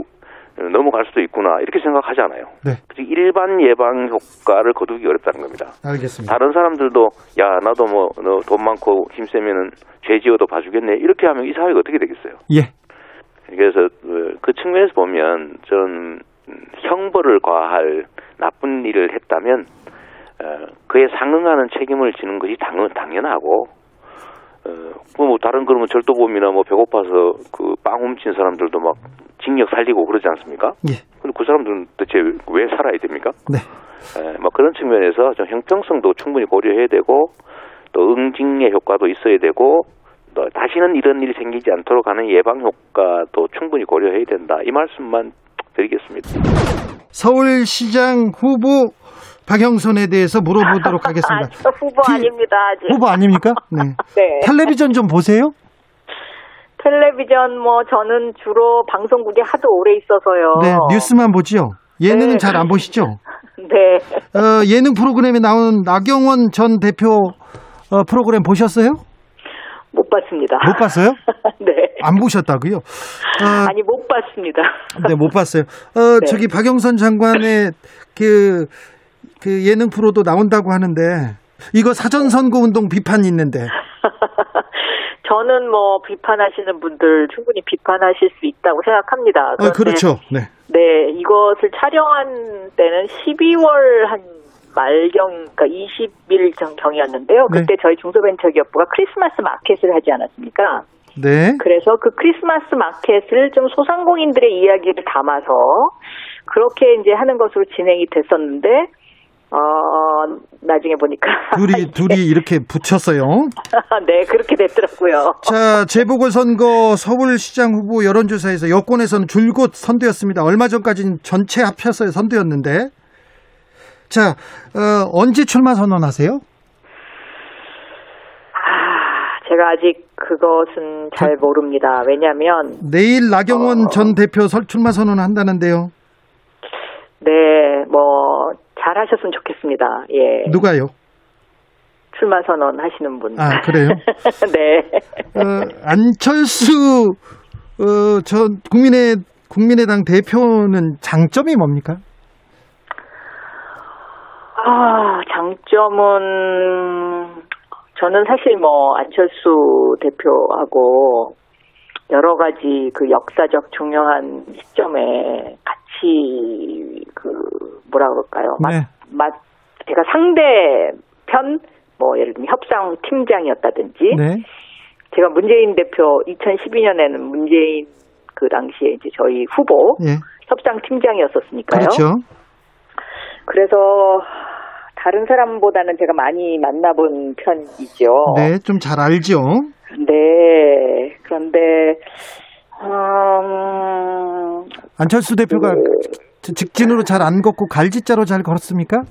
Speaker 3: 넘어갈 수도 있구나. 이렇게 생각하잖아요.
Speaker 1: 네.
Speaker 3: 즉 일반 예방 효과를 거두기 어렵다는 겁니다.
Speaker 1: 알겠습니다.
Speaker 3: 다른 사람들도 야 나도 뭐너돈 많고 힘 세면은 죄 지어도 봐주겠네 이렇게 하면 이 사회가 어떻게 되겠어요?
Speaker 1: 예.
Speaker 3: 그래서 어, 그 측면에서 보면 전 음, 형벌을 과할 나쁜 일을 했다면 어, 그에 상응하는 책임을 지는 것이 당, 당연하고 어, 뭐 다른 그러면 절도범이나 뭐 배고파서 그 빵 훔친 사람들도 막 징역 살리고 그러지 않습니까?
Speaker 1: 예.
Speaker 3: 근데 그 사람들은 대체 왜 살아야 됩니까?
Speaker 1: 네.
Speaker 3: 에, 뭐 그런 측면에서 좀 형평성도 충분히 고려해야 되고 또 응징의 효과도 있어야 되고 또 다시는 이런 일이 생기지 않도록 하는 예방 효과도 충분히 고려해야 된다 이 말씀만 드리겠습니다.
Speaker 1: 서울시장 후보 박영선에 대해서 물어보도록 하겠습니다.
Speaker 4: 아, 저 후보
Speaker 1: 티-
Speaker 4: 아닙니다, 아직.
Speaker 1: 후보 아닙니까? 네.
Speaker 4: 네.
Speaker 1: 텔레비전 좀 보세요?
Speaker 4: 텔레비전 뭐 저는 주로 방송국에 하도 오래 있어서요.
Speaker 1: 네, 뉴스만 보지요. 예능은
Speaker 4: 네.
Speaker 1: 잘안 보시죠?
Speaker 4: 네.
Speaker 1: 어, 예능 프로그램에 나오는 나경원 전 대표 어, 프로그램 보셨어요?
Speaker 4: 못 봤습니다.
Speaker 1: 못 봤어요?
Speaker 4: 네.
Speaker 1: 안 보셨다고요? 어,
Speaker 4: 아니 못 봤습니다.
Speaker 1: 네, 못 봤어요. 어,
Speaker 4: 네.
Speaker 1: 저기 박영선 장관의 그, 그 예능 프로도 나온다고 하는데 이거 사전 선거 운동 비판이 있는데
Speaker 4: 저는 뭐 비판하시는 분들 충분히 비판하실 수 있다고 생각합니다.
Speaker 1: 어,
Speaker 4: 그런데
Speaker 1: 그렇죠. 네.
Speaker 4: 네, 이것을 촬영한 때는 12월 한 말경, 그러니까 20일 전경이었는데요.
Speaker 1: 네.
Speaker 4: 그때 저희 중소벤처기업부가 크리스마스 마켓을 하지 않았습니까?
Speaker 1: 네.
Speaker 4: 그래서 그 크리스마스 마켓을 좀 소상공인들의 이야기를 담아서 그렇게 이제 하는 것으로 진행이 됐었는데, 어, 나중에 보니까.
Speaker 1: 둘이 둘이 이렇게 붙였어요.
Speaker 4: 네, 그렇게 됐더라고요.
Speaker 1: 자, 재보궐선거 서울시장 후보 여론조사에서 여권에서는 줄곧 선두였습니다. 얼마 전까지는 전체 합쳐서 선두였는데. 자, 어, 언제 출마 선언하세요?
Speaker 4: 아, 제가 아직 그것은 잘 모릅니다. 왜냐면,
Speaker 1: 내일 나경원
Speaker 4: 어.
Speaker 1: 전 대표 설 출마 선언한다는데요.
Speaker 4: 네, 뭐, 잘 하셨으면 좋겠습니다. 예.
Speaker 1: 누가요?
Speaker 4: 출마 선언 하시는 분.
Speaker 1: 아, 그래요?
Speaker 4: 네.
Speaker 1: 어, 안철수 어, 전 국민의 국민의당 대표는 장점이 뭡니까?
Speaker 4: 아, 장점은, 저는 사실 뭐, 안철수 대표하고, 여러 가지 그 역사적 중요한 시점에 같이, 그, 뭐라 그럴까요? 맛,
Speaker 1: 네.
Speaker 4: 맛, 제가 상대편, 뭐, 예를 들면 협상 팀장이었다든지,
Speaker 1: 네.
Speaker 4: 제가 문재인 대표 2012년에는 문재인 그 당시에 이제 저희 후보
Speaker 1: 예.
Speaker 4: 협상 팀장이었었으니까요.
Speaker 1: 그렇죠.
Speaker 4: 그래서 다른 사람보다는 제가 많이 만나본 편이죠.
Speaker 1: 네, 좀 잘 알죠.
Speaker 4: 네. 그런데 음,
Speaker 1: 안철수 대표가
Speaker 4: 그-
Speaker 1: 지- 직진으로 잘 안 걷고 갈짓자로 잘 걸었습니까?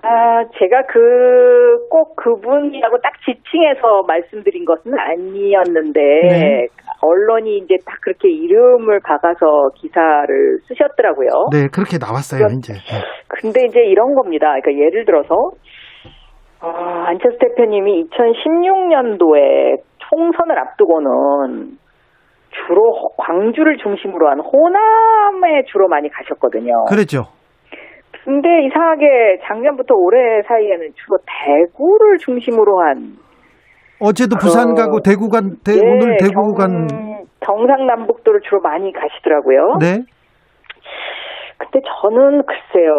Speaker 4: 아, 제가 그, 꼭 그분이라고 딱 지칭해서 말씀드린 것은 아니었는데,
Speaker 1: 네.
Speaker 4: 언론이 이제 딱 그렇게 이름을 박아서 기사를 쓰셨더라고요.
Speaker 1: 네, 그렇게 나왔어요, 이제. 네.
Speaker 4: 근데 이제 이런 겁니다. 그러니까 예를 들어서, 어, 안철수 대표님이 2016년도에 총선을 앞두고는 주로 호- 광주를 중심으로 한 호남에 주로 많이 가셨거든요.
Speaker 1: 그랬죠.
Speaker 4: 근데 이상하게 작년부터 올해 사이에는 주로 대구를 중심으로 한
Speaker 1: 어제도 부산
Speaker 4: 어,
Speaker 1: 가고 대구 간, 대,
Speaker 4: 예,
Speaker 1: 오늘 대구
Speaker 4: 경-
Speaker 1: 간,
Speaker 4: 경상남북도를 주로 많이 가시더라고요.
Speaker 1: 네.
Speaker 4: 근데 저는 글쎄요,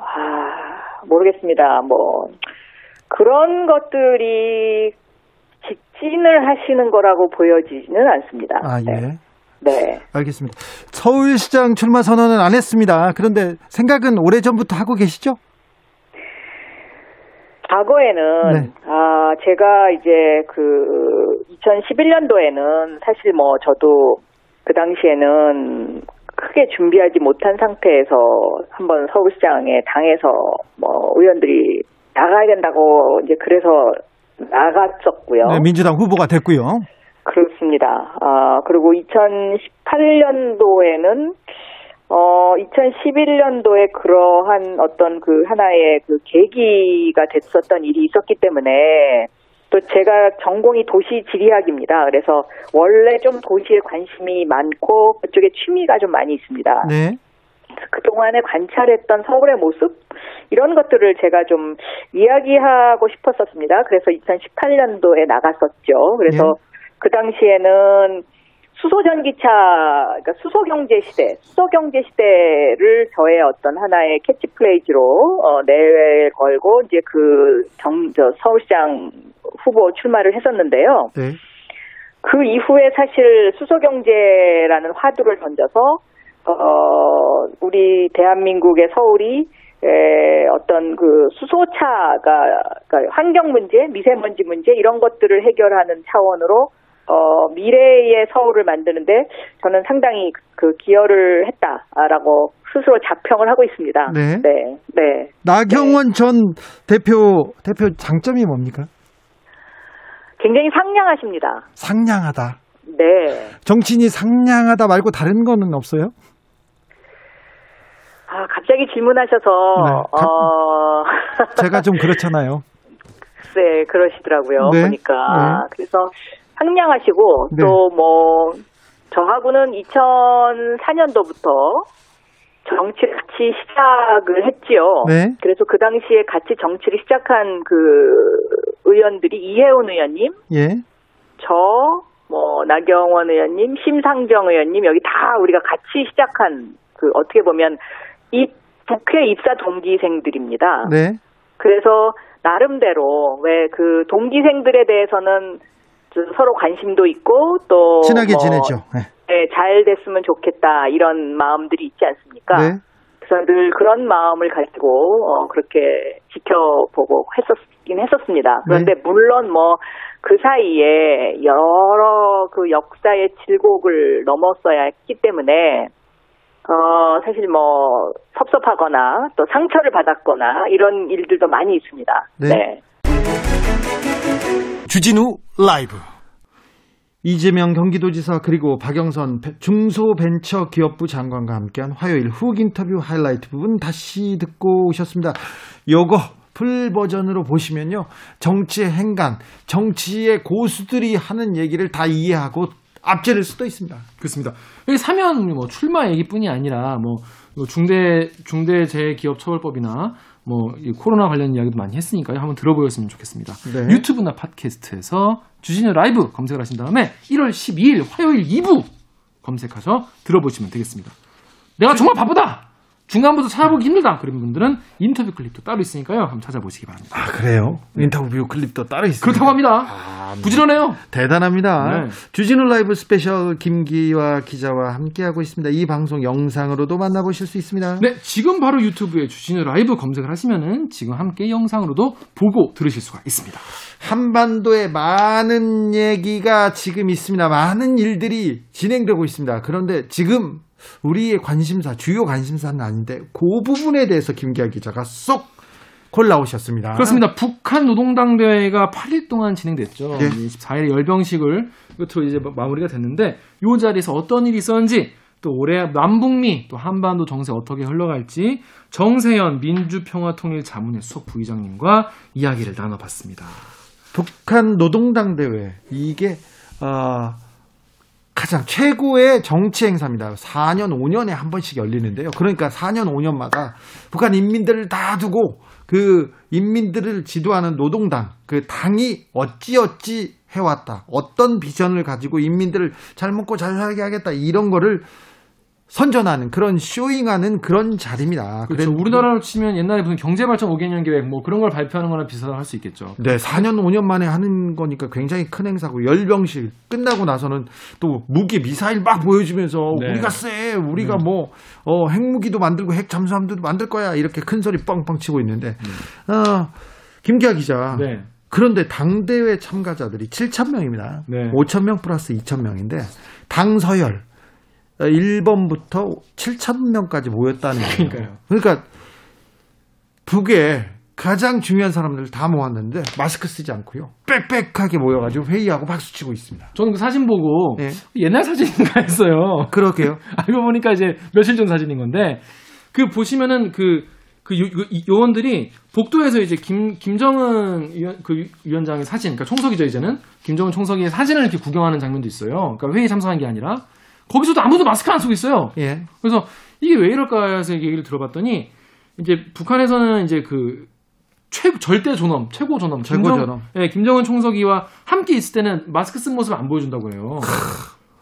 Speaker 4: 아, 모르겠습니다. 뭐, 그런 것들이 직진을 하시는 거라고 보여지지는 않습니다.
Speaker 1: 아,
Speaker 4: 네.
Speaker 1: 예.
Speaker 4: 네.
Speaker 1: 알겠습니다. 서울시장 출마 선언은 안 했습니다. 그런데 생각은 오래 전부터 하고 계시죠?
Speaker 4: 과거에는,
Speaker 1: 네.
Speaker 4: 아, 제가 이제 그, 2011년도에는 사실 뭐 저도 그 당시에는 크게 준비하지 못한 상태에서 한번 서울시장에 당해서 뭐 의원들이 나가야 된다고 이제 그래서 나갔었고요.
Speaker 1: 네, 민주당 후보가 됐고요.
Speaker 4: 그렇습니다. 아, 그리고 2018년도에는 어, 2011년도에 그러한 어떤 그 하나의 그 계기가 됐었던 일이 있었기 때문에 또 제가 전공이 도시 지리학입니다. 그래서 원래 좀 도시에 관심이 많고 그쪽에 취미가 좀 많이 있습니다.
Speaker 1: 네.
Speaker 4: 그동안에 관찰했던 서울의 모습 이런 것들을 제가 좀 이야기하고 싶었었습니다. 그래서 2018년도에 나갔었죠. 그래서
Speaker 1: 예.
Speaker 4: 그 당시에는 수소 전기차, 그러니까 수소 경제 시대, 수소 경제 시대를 저의 어떤 하나의 캐치프레이즈로 어, 내걸고 이제 그 정, 저 서울시장 후보 출마를 했었는데요.
Speaker 1: 네.
Speaker 4: 그 이후에 사실 수소 경제라는 화두를 던져서 어 우리 대한민국의 서울이 에, 어떤 그 수소차가 그러니까 환경 문제, 미세먼지 문제 이런 것들을 해결하는 차원으로 어 미래의 서울을 만드는데 저는 상당히 그 기여를 했다라고 스스로 자평을 하고 있습니다.
Speaker 1: 네.
Speaker 4: 네. 네.
Speaker 1: 나경원 전 대표 대표 장점이 뭡니까?
Speaker 4: 굉장히 상냥하십니다.
Speaker 1: 상냥하다.
Speaker 4: 네.
Speaker 1: 정치인이 상냥하다 말고 다른 거는 없어요?
Speaker 4: 아, 갑자기 질문하셔서,
Speaker 1: 네.
Speaker 4: 어,
Speaker 1: 제가 좀 그렇잖아요.
Speaker 4: 글쎄, 그러시더라고요.
Speaker 1: 네.
Speaker 4: 보니까.
Speaker 1: 네.
Speaker 4: 그래서 상냥하시고,
Speaker 1: 네.
Speaker 4: 또 뭐, 저하고는 2004년도부터 정치를 같이 시작을 했지요.
Speaker 1: 네.
Speaker 4: 그래서 그 당시에 같이 정치를 시작한 그 의원들이 이혜원 의원님,
Speaker 1: 예.
Speaker 4: 저, 뭐, 나경원 의원님, 심상정 의원님, 여기 다 우리가 같이 시작한, 그, 어떻게 보면, 이 국회 입사 동기생들입니다.
Speaker 1: 네.
Speaker 4: 그래서, 나름대로, 왜 그 동기생들에 대해서는 좀 서로 관심도 있고, 또.
Speaker 1: 친하게
Speaker 4: 뭐,
Speaker 1: 지내죠. 네.
Speaker 4: 네, 잘 됐으면 좋겠다, 이런 마음들이 있지 않습니까?
Speaker 1: 네.
Speaker 4: 그래서 늘 그런 마음을 가지고 어, 그렇게 지켜보고 했었긴 했었습니다. 그런데
Speaker 1: 네.
Speaker 4: 물론 뭐 그 사이에 여러 그 역사의 질곡을 넘었어야 했기 때문에 어 사실 뭐 섭섭하거나 또 상처를 받았거나 이런 일들도 많이 있습니다.
Speaker 1: 네.
Speaker 4: 네.
Speaker 1: 주진우 라이브. 이재명 경기도지사 그리고 박영선 베- 중소벤처기업부 장관과 함께한 화요일 훅 인터뷰 하이라이트 부분 다시 듣고 오셨습니다. 요거 풀 버전으로 보시면요. 정치의 행간, 정치의 고수들이 하는 얘기를 다 이해하고 앞지를 수도 있습니다.
Speaker 2: 그렇습니다. 여기 사면 뭐 출마 얘기뿐이 아니라 뭐 중대 중대재해기업처벌법이나 뭐이 코로나 관련 이야기도 많이 했으니까요. 한번 들어보셨으면 좋겠습니다.
Speaker 1: 네.
Speaker 2: 유튜브나 팟캐스트에서 주진우 라이브 검색을 하신 다음에 1월 12일 화요일 2부 검색하셔 들어보시면 되겠습니다. 내가 정말 바쁘다. 중간부터 찾아보기 힘들다. 그런 분들은 인터뷰 클립도 따로 있으니까요. 한번 찾아보시기 바랍니다.
Speaker 1: 아, 그래요? 인터뷰 클립도 따로 있습니다.
Speaker 2: 그렇다고 합니다. 부지런해요.
Speaker 1: 대단합니다.
Speaker 2: 네.
Speaker 1: 주진우 라이브 스페셜 김기화 기자와 함께하고 있습니다. 이 방송 영상으로도 만나보실 수 있습니다.
Speaker 2: 네, 지금 바로 유튜브에 주진우 라이브 검색을 하시면은 지금 함께 영상으로도 보고 들으실 수가 있습니다.
Speaker 1: 한반도에 많은 얘기가 지금 있습니다. 많은 일들이 진행되고 있습니다. 그런데 지금 우리의 관심사, 주요 관심사는 아닌데 그 부분에 대해서 김기아 기자가 쏙 골라오셨습니다.
Speaker 2: 그렇습니다. 북한 노동당 대회가 8일 동안 진행됐죠.
Speaker 1: 네.
Speaker 2: 24일에 열병식을 끝으로 이제 마무리가 됐는데 이 자리에서 어떤 일이 있었는지 또 올해 남북미 또 한반도 정세 어떻게 흘러갈지 정세현 민주평화통일자문회 수석 부의장님과 이야기를 나눠봤습니다.
Speaker 1: 북한 노동당 대회 이게 어, 가장 최고의 정치 행사입니다. 4년, 5년에 한 번씩 열리는데요. 그러니까 4년, 5년마다 북한 인민들을 다 두고 그 인민들을 지도하는 노동당, 그 당이 어찌어찌 해왔다. 어떤 비전을 가지고 인민들을 잘 먹고 잘 살게 하겠다. 이런 거를 선전하는 그런 쇼잉하는 그런 자리입니다.
Speaker 2: 그렇죠.
Speaker 1: 그래-
Speaker 2: 우리나라로 치면 옛날에 무슨 경제발전 5개년 계획 뭐 그런 걸 발표하는 거나 비슷하다 할수 있겠죠.
Speaker 1: 네, 4년, 5년 만에 하는 거니까 굉장히 큰 행사고, 열병식 끝나고 나서는 또 무기, 미사일 막 보여주면서,
Speaker 2: 네.
Speaker 1: 우리가 쎄, 우리가 뭐, 어, 핵무기도 만들고 핵 잠수함도 만들 거야. 이렇게 큰 소리 뻥뻥 치고 있는데, 어, 김기아 기자.
Speaker 2: 네.
Speaker 1: 그런데 당대회 참가자들이 7,000명입니다.
Speaker 2: 네.
Speaker 1: 5,000명 플러스 2,000명인데, 당 서열, 1번부터 7,000명까지 모였다는 거예요.
Speaker 2: 그러니까요.
Speaker 1: 그러니까, 북에 가장 중요한 사람들 다 모았는데, 마스크 쓰지 않고요. 빽빽하게 모여가지고 회의하고 박수 치고 있습니다.
Speaker 2: 저는 그 사진 보고
Speaker 1: 네.
Speaker 2: 옛날 사진인가 했어요.
Speaker 1: 그러게요.
Speaker 2: 알고 보니까 이제 며칠 전 사진인 건데 그 보시면은 그, 그 요, 요원들이 복도에서 이제 김, 김정은 위원, 그 위원장의 사진, 그러니까 총석이죠, 이제는. 김정은 총석이의 사진을 이렇게 구경하는 장면도 있어요. 그러니까 회의 참석한 게 아니라. 거기서도 아무도 마스크 안 쓰고 있어요.
Speaker 1: 예.
Speaker 2: 그래서 이게 왜 이럴까 해서 얘기를 들어봤더니 이제 북한에서는 이제 그 최, 절대 존엄, 최고 존엄,
Speaker 1: 최고
Speaker 2: 김정-
Speaker 1: 존엄.
Speaker 2: 예, 김정은 총석이와 함께 있을 때는 마스크 쓴 모습을 안 보여준다고 해요.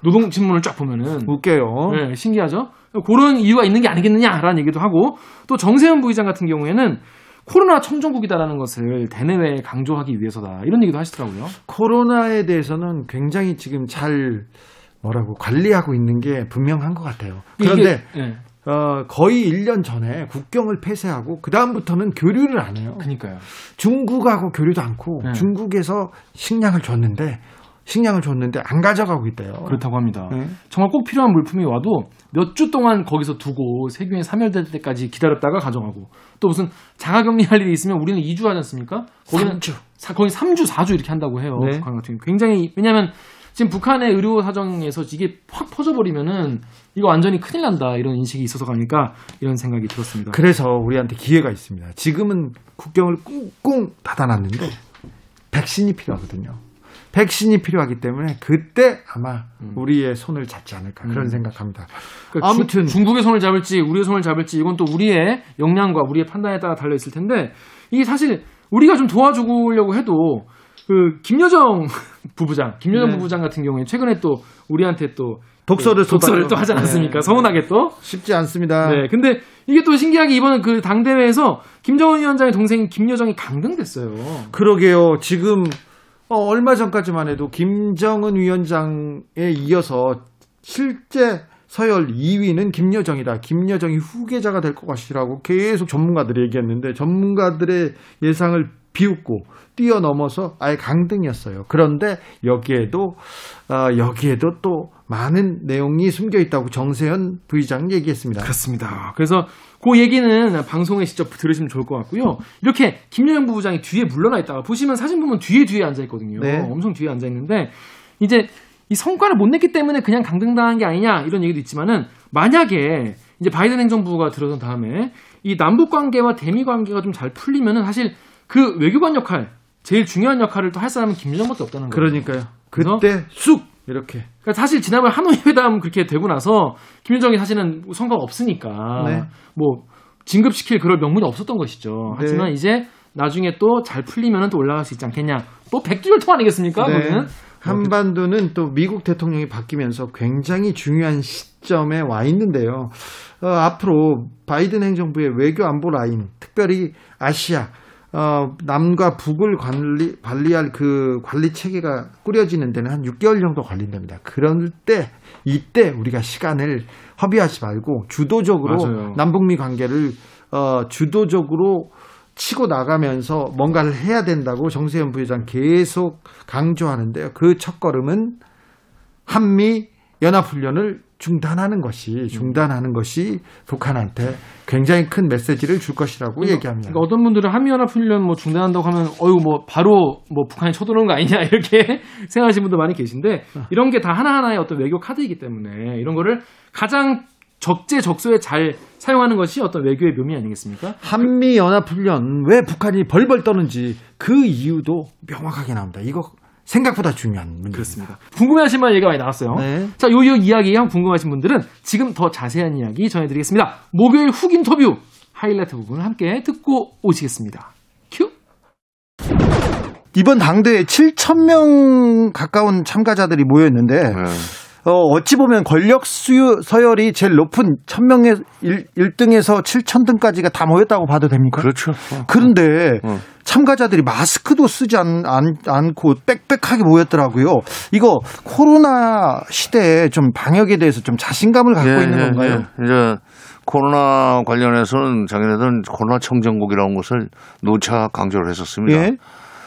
Speaker 2: 노동 신문을 쫙 보면은
Speaker 1: 웃겨요.
Speaker 2: 네, 신기하죠? 그런 이유가 있는 게 아니겠느냐라는 얘기도 하고 또 정세현 부의장 같은 경우에는 코로나 청정국이다라는 것을 대내외에 강조하기 위해서다 이런 얘기도 하시더라고요.
Speaker 1: 코로나에 대해서는 굉장히 지금 잘 뭐라고 관리하고 있는 게 분명한 것 같아요. 그런데
Speaker 2: 이게- 예,
Speaker 1: 어, 거의 1년 전에 국경을 폐쇄하고 그다음부터는 교류를 안 해요.
Speaker 2: 그러니까요.
Speaker 1: 중국하고 교류도 않고
Speaker 2: 네.
Speaker 1: 중국에서 식량을 줬는데 식량을 줬는데 안 가져가고 있대요.
Speaker 2: 그렇다고 합니다.
Speaker 1: 네.
Speaker 2: 정말 꼭 필요한 물품이 와도 몇 주 동안 거기서 두고 세균이 사멸될 때까지 기다렸다가 가져가고 또 무슨 자가격리할 일이 있으면 우리는 2주 하지 않습니까? 거기는
Speaker 1: 삼 주.
Speaker 2: 사- 거의 3주, 4주 이렇게 한다고 해요.
Speaker 1: 네.
Speaker 2: 북한 같은 경우 굉장히 왜냐하면 지금 북한의 의료 사정에서 이게 확 퍼져버리면은 이거 완전히 큰일 난다 이런 인식이 있어서가 아닐까 이런 생각이 들었습니다.
Speaker 1: 그래서 우리한테 기회가 있습니다. 지금은 국경을 꽁꽁 닫아놨는데 백신이 필요하거든요. 백신이 필요하기 때문에 그때 아마 우리의 손을 잡지 않을까 그런 생각합니다.
Speaker 2: 그러니까
Speaker 1: 아무튼
Speaker 2: 중, 국의 손을 잡을지 우리의 손을 잡을지 이건 또 우리의 역량과 우리의 판단에 따라 달려 있을 텐데 이게 사실 우리가 좀 도와주려고 해도 그 김여정 부부장, 김여정
Speaker 1: 네.
Speaker 2: 부부장 같은 경우에 최근에 또 우리한테 또
Speaker 1: 독서를
Speaker 2: 그 독서를. 또 하지 않았습니까?
Speaker 1: 네.
Speaker 2: 서운하게 또.
Speaker 1: 쉽지 않습니다.
Speaker 2: 네. 근데 이게 또 신기하게 이번은 그 당대회에서 김정은 위원장의 동생 김여정이 강등됐어요.
Speaker 1: 그러게요. 지금 어, 얼마 전까지만 해도 김정은 위원장에 이어서 실제 서열 2위는 김여정이다. 김여정이 후계자가 될것 것이라고 계속 전문가들이 얘기했는데 전문가들의 예상을 비웃고 뛰어넘어서 아예 강등이었어요. 그런데 여기에도 어, 여기에도 또 많은 내용이 숨겨 있다고 정세현 부의장 얘기했습니다.
Speaker 2: 그렇습니다. 그래서 그 얘기는 방송에 직접 들으시면 좋을 것 같고요. 이렇게 김여정 부부장이 뒤에 물러나 있다가 보시면 사진 보면 뒤에 뒤에 앉아 있거든요.
Speaker 1: 네.
Speaker 2: 엄청 뒤에 앉아 있는데 이제 이 성과를 못 냈기 때문에 그냥 강등당한 게 아니냐 이런 얘기도 있지만은 만약에 이제 바이든 행정부가 들어선 다음에 이 남북 관계와 대미 관계가 좀 잘 풀리면은 사실 그 외교관 역할 제일 중요한 역할을 또 할 사람은 김여정밖에 없다는 거예요.
Speaker 1: 그러니까요. 그때 쑥 이렇게
Speaker 2: 그러니까 사실 지난번 하노이 회담 그렇게 되고 나서 김여정이 사실은 성과가 없으니까
Speaker 1: 네.
Speaker 2: 뭐 진급시킬 그럴 명분이 없었던 것이죠.
Speaker 1: 네.
Speaker 2: 하지만 이제 나중에 또 잘 풀리면 또 올라갈 수 있지 않겠냐. 또 백두혈통 아니겠습니까?
Speaker 1: 네. 한반도는 또 미국 대통령이 바뀌면서 굉장히 중요한 시점에 와 있는데요. 어, 앞으로 바이든 행정부의 외교 안보 라인, 특별히 아시아, 어, 남과 북을 관리, 관리할 그 관리 체계가 꾸려지는 데는 한 6개월 정도 걸린답니다. 그럴 때, 이때 우리가 시간을 허비하지 말고 주도적으로
Speaker 2: 맞아요.
Speaker 1: 남북미 관계를 어, 주도적으로 치고 나가면서 뭔가를 해야 된다고 정세현 부회장 계속 강조하는데요. 그 첫 걸음은 한미 연합훈련을 중단하는 것이 중단하는 것이 북한한테 굉장히 큰 메시지를 줄 것이라고 얘기합니다.
Speaker 2: 그러니까 어떤 분들은 한미연합 훈련 뭐 중단한다고 하면 어유 뭐 바로 뭐 북한이 쳐들어오는 거 아니냐 이렇게 생각하시는 분도 많이 계신데 이런 게 다 하나하나의 어떤 외교 카드이기 때문에 이런 거를 가장 적재적소에 잘 사용하는 것이 어떤 외교의 묘미 아니겠습니까?
Speaker 1: 한미 연합 훈련 왜 북한이 벌벌 떠는지 그 이유도 명확하게 나옵니다. 이거 생각보다 중요한 문제입니다.
Speaker 2: 그렇습니다. 궁금해하신 분 얘기가 많이 나왔어요.
Speaker 1: 네.
Speaker 2: 자, 요, 요 이야기 한 궁금하신 분들은 지금 더 자세한 이야기 전해드리겠습니다. 목요일 훅 인터뷰 하이라이트 부분을 함께 듣고 오시겠습니다. 큐!
Speaker 1: 이번 당대에 7천 명 가까운 참가자들이 모였는데 어, 어찌 보면 권력 수요 서열이 제일 높은 1000명의 1, 등에서 7000등까지가 다 모였다고 봐도 됩니까?
Speaker 5: 그렇죠.
Speaker 1: 그런데
Speaker 5: 어.
Speaker 1: 참가자들이 마스크도 쓰지 않, 않, 고 빽빽하게 모였더라고요. 이거 코로나 시대에 좀 방역에 대해서 좀 자신감을 갖고
Speaker 5: 예,
Speaker 1: 있는
Speaker 5: 예,
Speaker 1: 건가요?
Speaker 5: 예. 이제 코로나 관련해서는 자기네들은 코로나 청정국이라는 것을 누차 강조를 했었습니다.
Speaker 1: 예.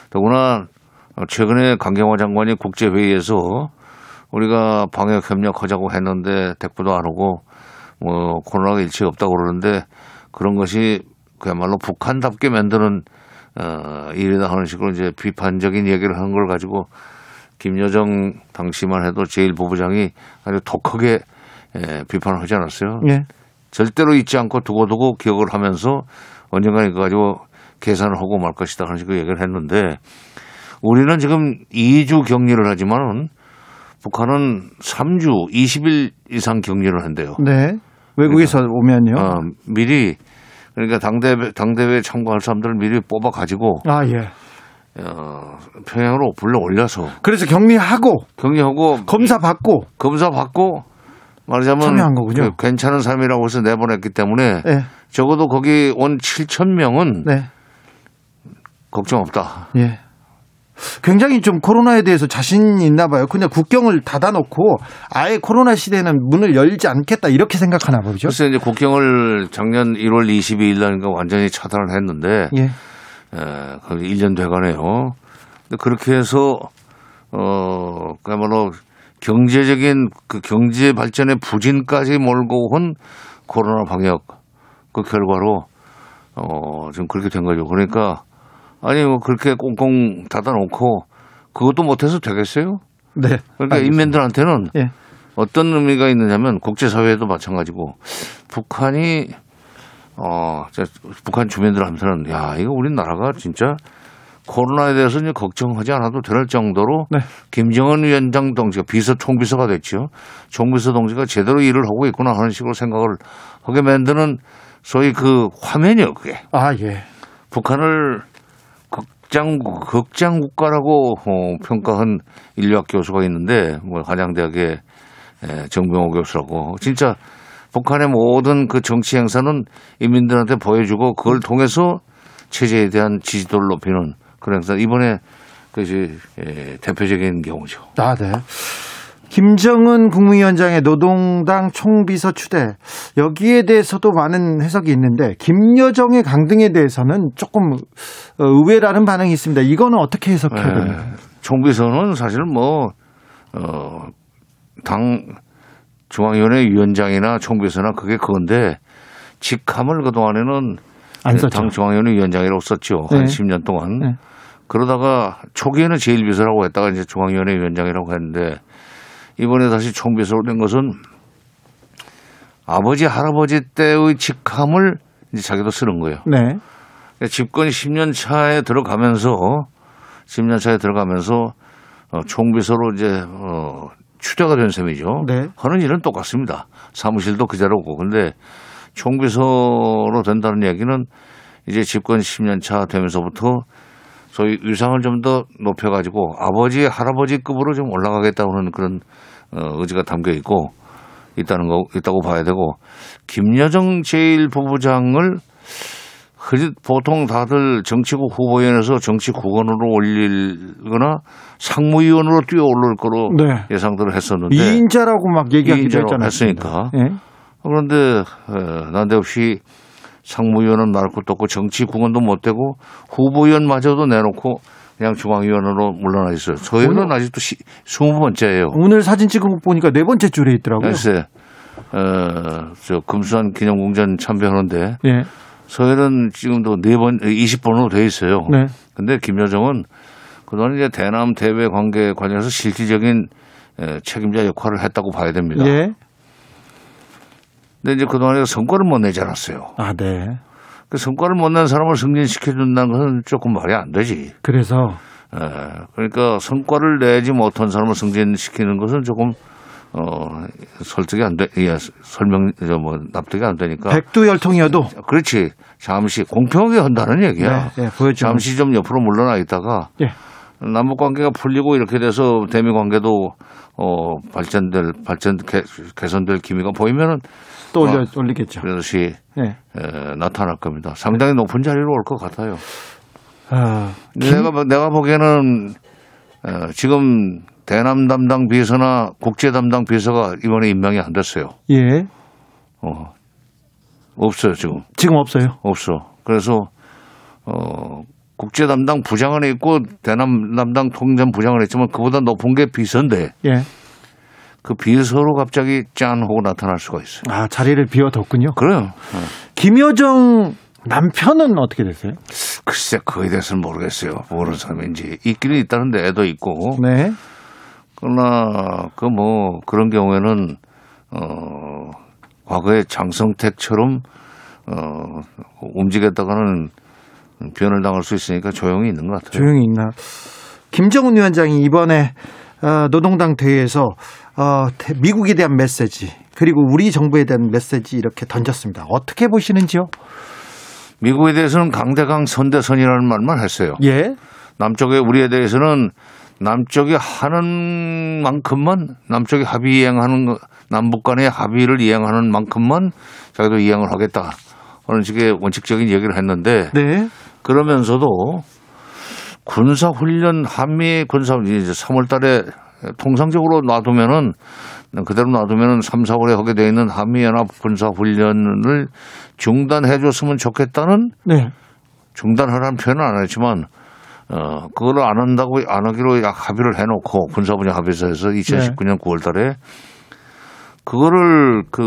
Speaker 5: 더구나 최근에 강경화 장관이 국제회의에서 우리가 방역 협력하자고 했는데 대꾸도 안 오고 뭐 코로나가 일체 없다고 그러는데 그런 것이 그야말로 북한답게 만드는 어 일이다 하는 식으로 이제 비판적인 얘기를 하는 걸 가지고 김여정 당시만 해도 제1부부장이 아주 독하게 예, 비판을 하지 않았어요.
Speaker 1: 예.
Speaker 5: 절대로 잊지 않고 두고두고 기억을 하면서 언젠가 이거 가지고 계산을 하고 말 것이다 하는 식으로 얘기를 했는데 우리는 지금 2주 격리를 하지만은 북한은 3주 20일 이상 격리를 한대요.
Speaker 1: 네. 외국에서 오면요.
Speaker 5: 어, 미리 그러니까 당대회 당대회에 참가할 사람들을 미리 뽑아 가지고
Speaker 1: 아, 예.
Speaker 5: 어, 평양으로 불러 올려서
Speaker 1: 그래서 격리하고
Speaker 5: 격리하고
Speaker 1: 검사 받고
Speaker 5: 검사 받고 말하자면
Speaker 1: 참여한 거군요.
Speaker 5: 그 괜찮은 삶이라고 해서 내보냈기 때문에
Speaker 1: 예.
Speaker 5: 적어도 거기 온 7천 명은
Speaker 1: 네.
Speaker 5: 걱정 없다.
Speaker 1: 예. 굉장히 좀 코로나에 대해서 자신 있나 봐요. 그냥 국경을 닫아놓고 아예 코로나 시대에는 문을 열지 않겠다 이렇게 생각하나 보죠.
Speaker 5: 그래서 이제 국경을 작년 1월 22일 날인가 완전히 차단을 했는데
Speaker 1: 예.
Speaker 5: 에, 거의 1년 돼가네요. 근데 그렇게 해서 어 그야말로 경제적인 그 경제 발전의 부진까지 몰고 온 코로나 방역 그 결과로 어 지금 그렇게 된 거죠. 그러니까 아니 뭐 그렇게 꽁꽁 닫아놓고 그것도 못해서 되겠어요?
Speaker 1: 네.
Speaker 5: 그러니까
Speaker 1: 알겠습니다.
Speaker 5: 인민들한테는
Speaker 1: 예.
Speaker 5: 어떤 의미가 있느냐면 국제사회에도 마찬가지고 북한이 어저 북한 주민들한테는 야 이거 우리나라가 진짜 코로나에 대해서 이제 걱정하지 않아도 될 정도로
Speaker 1: 네.
Speaker 5: 김정은 위원장 동지가 비서 총비서가 됐죠. 총비서 동지가 제대로 일을 하고 있구나 하는 식으로 생각을 하게 만드는 소위 그 화면이요 그게
Speaker 1: 아, 예.
Speaker 5: 북한을 극장 극장 국가라고 어, 평가한 인류학 교수가 있는데 뭐 한양대학의 에, 정병호 교수라고 진짜 북한의 모든 그 정치 행사는 인민들한테 보여주고 그걸 통해서 체제에 대한 지지도를 높이는 그런 행사 이번에 그것이 에, 대표적인 경우죠.
Speaker 1: 아, 네. 김정은 국무위원장의 노동당 총비서 추대 여기에 대해서도 많은 해석이 있는데 김여정의 강등에 대해서는 조금 어, 의외라는 반응이 있습니다. 이거는 어떻게 해석해야
Speaker 5: 에,
Speaker 1: 됩니까?
Speaker 5: 총비서는 사실 뭐, 어, 당 중앙위원회 위원장이나 총비서나 그게 그건데 직함을 그 동안에는
Speaker 1: 안 썼죠.
Speaker 5: 당 중앙위원회 위원장이라고 썼죠.
Speaker 1: 네.
Speaker 5: 한 10년 동안.
Speaker 1: 네.
Speaker 5: 그러다가 초기에는 제일 비서라고 했다가 이제 중앙위원회 위원장이라고 했는데 이번에 다시 총비서로 된 것은 아버지 할아버지 때의 직함을 이제 자기도 쓰는 거예요.
Speaker 1: 네.
Speaker 5: 그러니까 집권 10년 차에 들어가면서 10년 차에 들어가면서 어, 총비서로 이제 어, 추대가 된 셈이죠.
Speaker 1: 네.
Speaker 5: 하는 일은 똑같습니다. 사무실도 그대로고. 근데 총비서로 된다는 얘기는 이제 집권 10년 차 되면서부터 소위 위상을 좀 더 높여가지고 아버지 할아버지급으로 좀 올라가겠다는 그런 어, 의지가 담겨 있고 있다는 거 있다고 봐야 되고 김여정 제1부부장을 흔히 보통 다들 정치국 후보위원회에서 정치 국원으로 올리거나 상무위원으로 뛰어오를 거로
Speaker 1: 네.
Speaker 5: 예상들을 했었는데
Speaker 1: 이인자라고 막 얘기하기도 했잖아요.
Speaker 5: 했으니까.
Speaker 1: 예.
Speaker 5: 그런데 에, 난데없이 상무위원은 날 것도 없고 정치 국원도 못 되고 후보위원마저도 내놓고 그냥 중앙위원으로 물러나 있어요. 저희는 아직도 시, 20번째예요.
Speaker 1: 오늘 사진 찍은 거 보니까 네 번째 줄에 있더라고요.
Speaker 5: 글쎄, 어, 저 금수산 기념공전 참배하는데
Speaker 1: 예.
Speaker 5: 서해는 지금도 네 번, 20번으로 돼 있어요.
Speaker 1: 네.
Speaker 5: 근데 김여정은 그동안 이제 대남 대외 관계 관련해서 실질적인 에, 책임자 역할을 했다고 봐야 됩니다.
Speaker 1: 예.
Speaker 5: 근데 이제 그동안에 성과를 못 내지 않았어요.
Speaker 1: 아, 네.
Speaker 5: 그 성과를 못 낸 사람을 승진시켜준다는 것은 조금 말이 안 되지.
Speaker 1: 그래서
Speaker 5: 에, 그러니까 성과를 내지 못한 사람을 승진시키는 것은 조금 어 설득이 안 돼, 예, 설명 저뭐 납득이 안 되니까.
Speaker 1: 백두열통이어도
Speaker 5: 그렇지. 잠시 공평하게 한다는 얘기야.
Speaker 1: 네, 네, 보여주면.
Speaker 5: 잠시 좀 옆으로 물러나 있다가
Speaker 1: 예.
Speaker 5: 남북 관계가 풀리고 이렇게 돼서 대미 관계도 어 발전될 발전 개, 개선될 기미가 보이면은
Speaker 1: 또 올려,
Speaker 5: 어,
Speaker 1: 올리겠죠.
Speaker 5: 그것이
Speaker 1: 예.
Speaker 5: 에, 나타날 겁니다. 상당히 높은 자리로 올 것 같아요.
Speaker 1: 아,
Speaker 5: 내가 보- 내가 보기에는 어, 지금 대남 담당 비서나 국제 담당 비서가 이번에 임명이 안 됐어요.
Speaker 1: 예.
Speaker 5: 어, 없어요 지금
Speaker 1: 지금 없어요.
Speaker 5: 없어. 그래서 어, 국제 담당 부장은 있고 대남 담당 통전 부장은 있지만 그보다 높은 게 비서인데
Speaker 1: 예.
Speaker 5: 그 비서로 갑자기 짠 하고 나타날 수가 있어요.
Speaker 1: 아, 자리를 비워뒀군요.
Speaker 5: 그래요.
Speaker 1: 김여정 남편은 어떻게 됐어요?
Speaker 5: 글쎄 그에 대해서는 모르겠어요. 모르는 사람인지 있기는 있다는데 애도 있고
Speaker 1: 네.
Speaker 5: 그러나 그 뭐 그런 경우에는 어 과거에 장성택처럼 어 움직였다가는 변을 당할 수 있으니까 조용히 있는 것 같아요.
Speaker 1: 조용히 있나. 김정은 위원장이 이번에 어, 노동당 대회에서 어, 대- 미국에 대한 메시지 그리고 우리 정부에 대한 메시지 이렇게 던졌습니다. 어떻게 보시는지요?
Speaker 5: 미국에 대해서는 강대강 선대선이라는 말만 했어요.
Speaker 1: 예.
Speaker 5: 남쪽에 우리에 대해서는 남쪽이 하는 만큼만 남쪽이 합의 이행하는 거- 남북 간의 합의를 이행하는 만큼만 자기도 이행을 하겠다. 하는 식의 원칙적인 얘기를 했는데
Speaker 1: 네.
Speaker 5: 그러면서도 군사 훈련 한미 군사 이제 3월 달에 통상적으로 놔두면은 그대로 놔두면은 3, 4월에 하게 돼 있는 한미 연합 군사 훈련을 중단해 줬으면 좋겠다는
Speaker 1: 네.
Speaker 5: 중단하라는 표현은 안 했지만 어, 그거를 안 한다고, 안 하기로 약 합의를 해 놓고, 군사 분야 합의서에서 2019년 9월 달에, 그거를 그,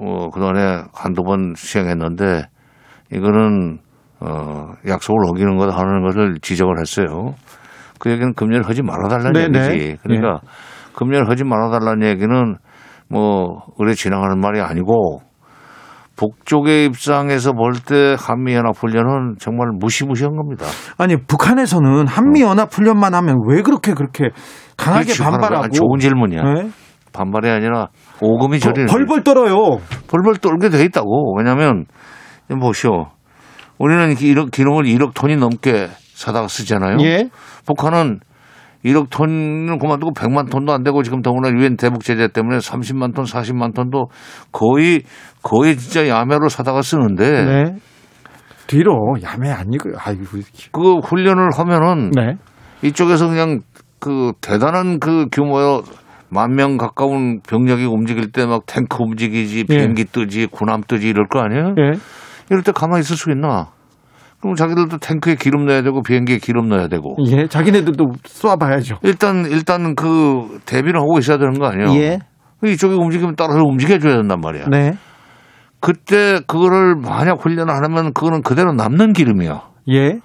Speaker 5: 어, 그동안에 한두 번 시행했는데, 이거는, 어, 약속을 어기는 거다 하는 것을 지적을 했어요. 그 얘기는 금년을 하지 말아달라는
Speaker 1: 네,
Speaker 5: 얘기지.
Speaker 1: 네.
Speaker 5: 그러니까, 금년을 하지 말아달라는 얘기는 뭐, 의뢰 지나가는 말이 아니고, 북쪽의 입장에서 볼 때 한미연합훈련은 정말 무시무시한 겁니다.
Speaker 1: 아니 북한에서는 한미 연합 훈련만 하면 왜 그렇게 그렇게 강하게
Speaker 5: 그렇지,
Speaker 1: 반발하고
Speaker 5: 좋은 질문이야.
Speaker 1: 네?
Speaker 5: 반발이 아니라 오금이 저리는
Speaker 1: 벌벌 떨어요.
Speaker 5: 벌벌 떨게 돼 있다고. 왜냐하면 보시오. 우리는 기록, 기록을 1억 톤이 넘게 사다가 쓰잖아요.
Speaker 1: 예.
Speaker 5: 북한은 1억 톤을 그만두고 100만 톤도 안 되고 지금 더구나 유엔 대북 제재 때문에 30만 톤, 40만 톤도 거의 거의 진짜 야매로 사다가 쓰는데
Speaker 1: 네. 뒤로 야매 아니고요. 아이고.
Speaker 5: 그 훈련을 하면은
Speaker 1: 네.
Speaker 5: 이쪽에서 그냥 그 대단한 그 규모의 만명 가까운 병력이 움직일 때 막 탱크 움직이지 비행기 뜨지 군함 뜨지 이럴 거 아니에요?
Speaker 1: 예.
Speaker 5: 이럴 때 가만히 있을 수 있나? 그럼 자기들도 탱크에 기름 넣어야 되고 비행기에 기름 넣어야 되고
Speaker 1: 예. 자기네들도 쏴봐야죠.
Speaker 5: 일단 일단 그 대비를 하고 있어야 되는 거 아니에요?
Speaker 1: 예.
Speaker 5: 이쪽이 움직이면 따라서 움직여줘야 된단 말이야.
Speaker 1: 네.
Speaker 5: 그때 그거를 만약 훈련을 안 하면 그거는 그대로 남는 기름이야.
Speaker 1: 예.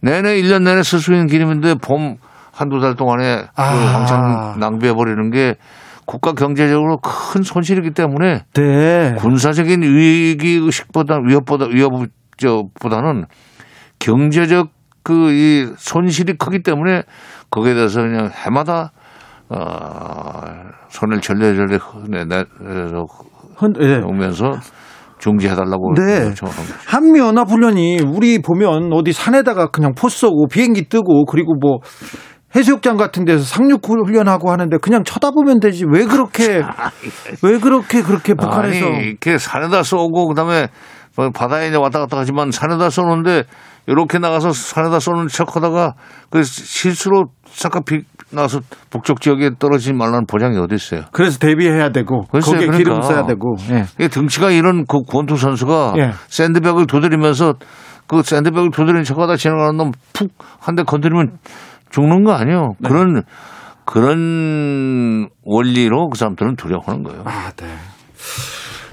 Speaker 5: 내내 1년 내내 쓸 수 있는 기름인데 봄 한두 달 동안에
Speaker 1: 아.
Speaker 5: 그 왕창 낭비해버리는 게 국가 경제적으로 큰 손실이기 때문에
Speaker 1: 네.
Speaker 5: 군사적인 위기 의식보다 위협보다 위협보다는 경제적 그 이 손실이 크기 때문에 거기에 대해서 그냥 해마다 어 손을 절레절레 내내서
Speaker 1: 헌, 예.
Speaker 5: 오면서 중지해달라고
Speaker 1: 네.
Speaker 5: 요청을 합니다.
Speaker 1: 한미 연합 훈련이 우리 보면 어디 산에다가 그냥 포 쏘고 비행기 뜨고 그리고 뭐 해수욕장 같은 데서 상륙 훈련하고 하는데 그냥 쳐다보면 되지 왜 그렇게 왜 그렇게 그렇게 북한에서
Speaker 5: 아니, 이렇게 산에다 쏘고 그다음에 뭐 바다에 이제 왔다 갔다 하지만 산에다 쏘는데 이렇게 나가서 산에다 쏘는 척하다가 그 실수로 잠깐 비 나서 북쪽 지역에 떨어지지 말라는 보장이 어디 있어요?
Speaker 1: 그래서 대비해야 되고
Speaker 5: 글쎄요,
Speaker 1: 거기에
Speaker 5: 그러니까.
Speaker 1: 기름 써야 되고 예.
Speaker 5: 이 등치가 이런 그 권투 선수가
Speaker 1: 예.
Speaker 5: 샌드백을 두드리면서 그 샌드백을 두드리는 척하다 지나가는 놈 푹 한 대 건드리면 죽는 거 아니에요?
Speaker 1: 네.
Speaker 5: 그런 그런 원리로 그 사람들은 두려워하는 거예요.
Speaker 1: 아, 네.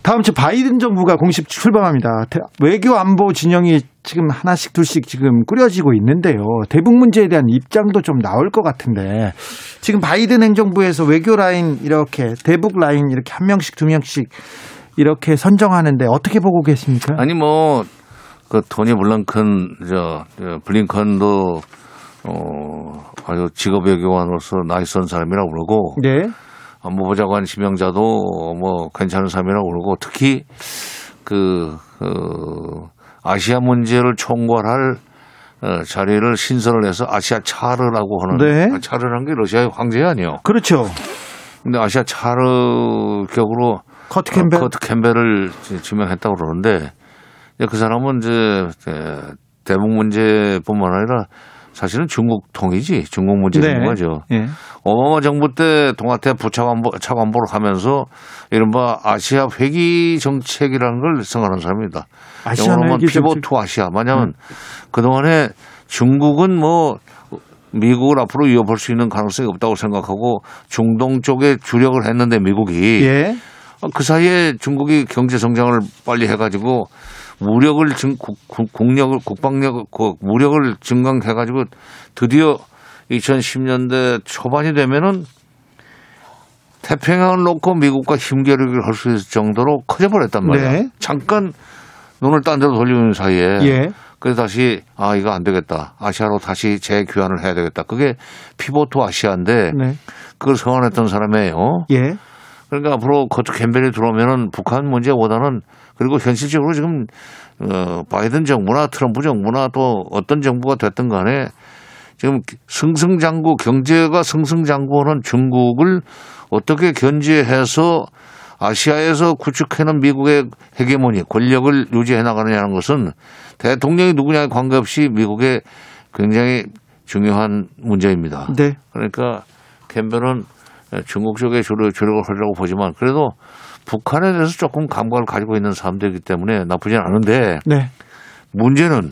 Speaker 1: 다음 주 바이든 정부가 공식 출범합니다. 대- 외교 안보 진영이 지금 하나씩 둘씩 지금 꾸려지고 있는데요. 대북 문제에 대한 입장도 좀 나올 것 같은데 지금 바이든 행정부에서 외교 라인 이렇게 대북 라인 이렇게 한 명씩 두 명씩 이렇게 선정하는데 어떻게 보고 계십니까?
Speaker 5: 아니 뭐 그 토니 블랑컨 저, 저 블링컨도 어 아주 직업 외교관으로서 nice한 사람이라고 그러고
Speaker 1: 네.
Speaker 5: 안보보좌관 지명자도 뭐 괜찮은 사람이라고 그러고 특히 그, 그 아시아 문제를 총괄할 어, 자리를 신설을 해서 아시아 차르라고 하는
Speaker 1: 네.
Speaker 5: 아, 차르라는 게 러시아의 황제 아니에요.
Speaker 1: 그렇죠.
Speaker 5: 근데 아시아 차르 격으로
Speaker 1: 커트 캠벨.
Speaker 5: 어, 커트 캠벨을 지- 지명했다고 그러는데 그 사람은 이제 에, 대북 문제뿐만 아니라 사실은 중국 통이지 중국 문제
Speaker 1: 네.
Speaker 5: 전문가죠.
Speaker 1: 예.
Speaker 5: 오바마 정부 때 동아태 부차관보 차관보를 하면서 이른바 아시아 회귀 정책이라는 걸 생각하는 사람입니다.
Speaker 1: 아시아
Speaker 5: 영어로 하면 회귀 pivot
Speaker 1: 정책.
Speaker 5: to Asia. 뭐냐면 그동안에 중국은 뭐 미국을 앞으로 이어볼 수 있는 가능성이 없다고 생각하고 중동 쪽에 주력을 했는데 미국이
Speaker 1: 예.
Speaker 5: 그 사이에 중국이 경제 성장을 빨리 해가지고 무력을 증 국, 국력을 국방력 그 무력을 증강해 가지고 드디어 2010년대 초반이 되면은 태평양을 놓고 미국과 힘겨루기를 할 수 있을 정도로 커져버렸단 말이야.
Speaker 1: 네.
Speaker 5: 잠깐 눈을 딴 데로 돌리는 사이에
Speaker 1: 예.
Speaker 5: 그래서 다시 아 이거 안 되겠다 아시아로 다시 재교환을 해야 되겠다. 그게 피보트 아시아인데
Speaker 1: 네.
Speaker 5: 그걸 성안했던 사람이에요.
Speaker 1: 예.
Speaker 5: 그러니까 앞으로 커트 캠벨이 들어오면은 북한 문제보다는 그리고 현실적으로 지금 어 바이든 정부나 트럼프 정부나 또 어떤 정부가 됐든 간에 지금 승승장구 경제가 승승장구하는 중국을 어떻게 견제해서 아시아에서 구축해놓은 미국의 헤게모니 권력을 유지해 나가느냐는 것은 대통령이 누구냐에 관계없이 미국의 굉장히 중요한 문제입니다.
Speaker 1: 네.
Speaker 5: 그러니까 캠벨은 중국 쪽에 주력, 주력을 하려고 보지만 그래도 북한에 대해서 조금 감각을 가지고 있는 사람들이기 때문에 나쁘진 않은데
Speaker 1: 네.
Speaker 5: 문제는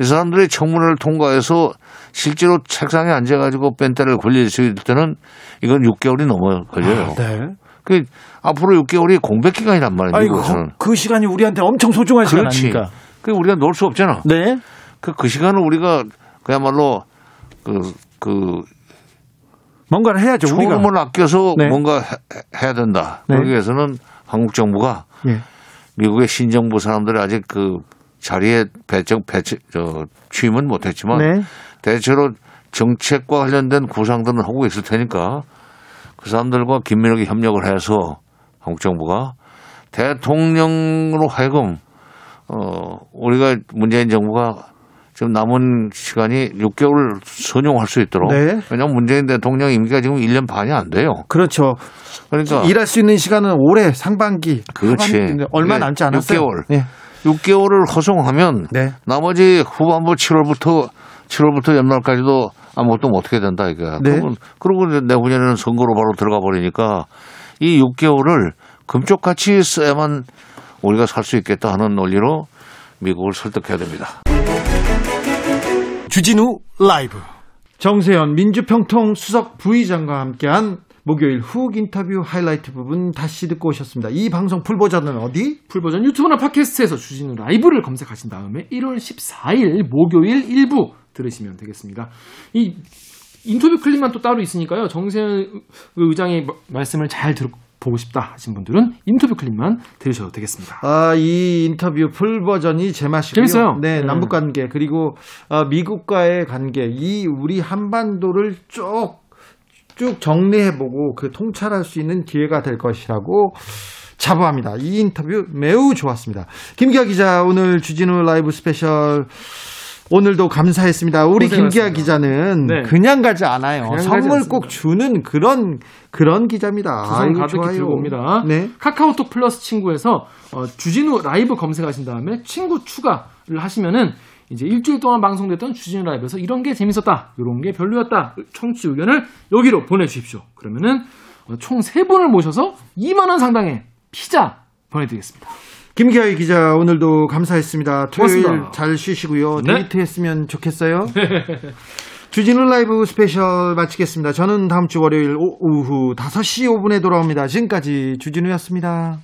Speaker 5: 이 사람들이 청문회를 통과해서 실제로 책상에 앉아가지고 뺀때를 굴릴 수 있을 때는 이건 6개월이 넘어 걸려요.
Speaker 1: 네.
Speaker 5: 그 앞으로 6개월이 공백 기간이란 말이에요.
Speaker 1: 아이고,
Speaker 5: 미국에서는.
Speaker 1: 그 시간이 우리한테 엄청 소중한 시간
Speaker 5: 그렇지.
Speaker 1: 아닙니까?
Speaker 5: 그 우리가 놀 수 없잖아.
Speaker 1: 네.
Speaker 5: 그, 그 시간을 우리가 그야말로 그, 그
Speaker 1: 뭔가를 해야죠, 우리가.
Speaker 5: 초름을 아껴서
Speaker 1: 네.
Speaker 5: 뭔가 해, 야 된다.
Speaker 1: 네.
Speaker 5: 그러기 위해서는 한국 정부가
Speaker 1: 예.
Speaker 5: 미국의 신정부 사람들이 아직 그 자리에 배정 배치 저 취임은 못했지만
Speaker 1: 네.
Speaker 5: 대체로 정책과 관련된 구상들은 하고 있을 테니까 그 사람들과 긴밀하게 협력을 해서 한국 정부가 대통령으로 하여금 어 우리가 문재인 정부가 지금 남은 시간이 6개월 선용할 수 있도록
Speaker 1: 네.
Speaker 5: 왜냐하면 문재인 대통령 임기가 지금 1년 반이 안 돼요.
Speaker 1: 그렇죠.
Speaker 5: 그러니까
Speaker 1: 일할 수 있는 시간은 올해 상반기.
Speaker 5: 그렇지.
Speaker 1: 얼마
Speaker 5: 네,
Speaker 1: 남지 않았어요.
Speaker 5: 6개월.
Speaker 1: 네.
Speaker 5: 6개월을 허송하면
Speaker 1: 네.
Speaker 5: 나머지 후반부 7월부터 7월부터 연말까지도 아무것도 못하게 된다 이거야.
Speaker 1: 네.
Speaker 5: 그러면 그러고 내후년에는 선거로 바로 들어가 버리니까 이 6개월을 금쪽같이 써야만 우리가 살 수 있겠다 하는 논리로 미국을 설득해야 됩니다.
Speaker 1: 주진우 라이브. 정세현 민주평통 수석 부의장과 함께한 목요일 훅 인터뷰 하이라이트 부분 다시 듣고 오셨습니다. 이 방송 full 버전은 어디?
Speaker 2: full 버전 유튜브나 팟캐스트에서 주진우 라이브를 검색하신 다음에 1월 14일 목요일 1부 들으시면 되겠습니다. 이 인터뷰 클립만 또 따로 있으니까요. 정세현 의장의 마- 말씀을 잘 들어 보고 싶다 하신 분들은 인터뷰 클립만 들으셔도 되겠습니다.
Speaker 1: 아, 이 인터뷰 full 버전이 제맛이고요.
Speaker 2: 재밌어요.
Speaker 1: 네,
Speaker 2: 네.
Speaker 1: 남북 관계 그리고 어, 미국과의 관계 이 우리 한반도를 쭉쭉 정리해보고 그 통찰할 수 있는 기회가 될 것이라고 자부합니다. 이 인터뷰 매우 좋았습니다. 김기화 기자 오늘 주진우 라이브 스페셜 오늘도 감사했습니다. 우리. 김기화 기자는
Speaker 2: 네.
Speaker 1: 그냥 가지 않아요.
Speaker 2: 그냥
Speaker 1: 선물. 꼭 주는 그런 그런 기자입니다. 아이고,
Speaker 2: 가득히
Speaker 1: 좋아요.
Speaker 2: 들고 옵니다.
Speaker 1: 네.
Speaker 2: 카카오톡 플러스 친구에서 어, 주진우 라이브 검색하신 다음에 친구 추가를 하시면은 이제 일주일 동안 방송됐던 주진우 라이브에서 이런 게 재밌었다, 이런 게 별로였다, 청취 의견을 여기로 보내주십시오. 그러면은 어, 총 세 분을 모셔서 2만 원 상당의 피자 보내드리겠습니다.
Speaker 1: 김기화의 기자 오늘도 감사했습니다. 토요일
Speaker 2: 고맙습니다.
Speaker 1: 잘 쉬시고요.
Speaker 2: 네.
Speaker 1: 데이트 했으면 좋겠어요. 주진우 라이브 스페셜 마치겠습니다. 저는 다음 주 월요일 오- 오후 5시 5분에 돌아옵니다. 지금까지 주진우였습니다.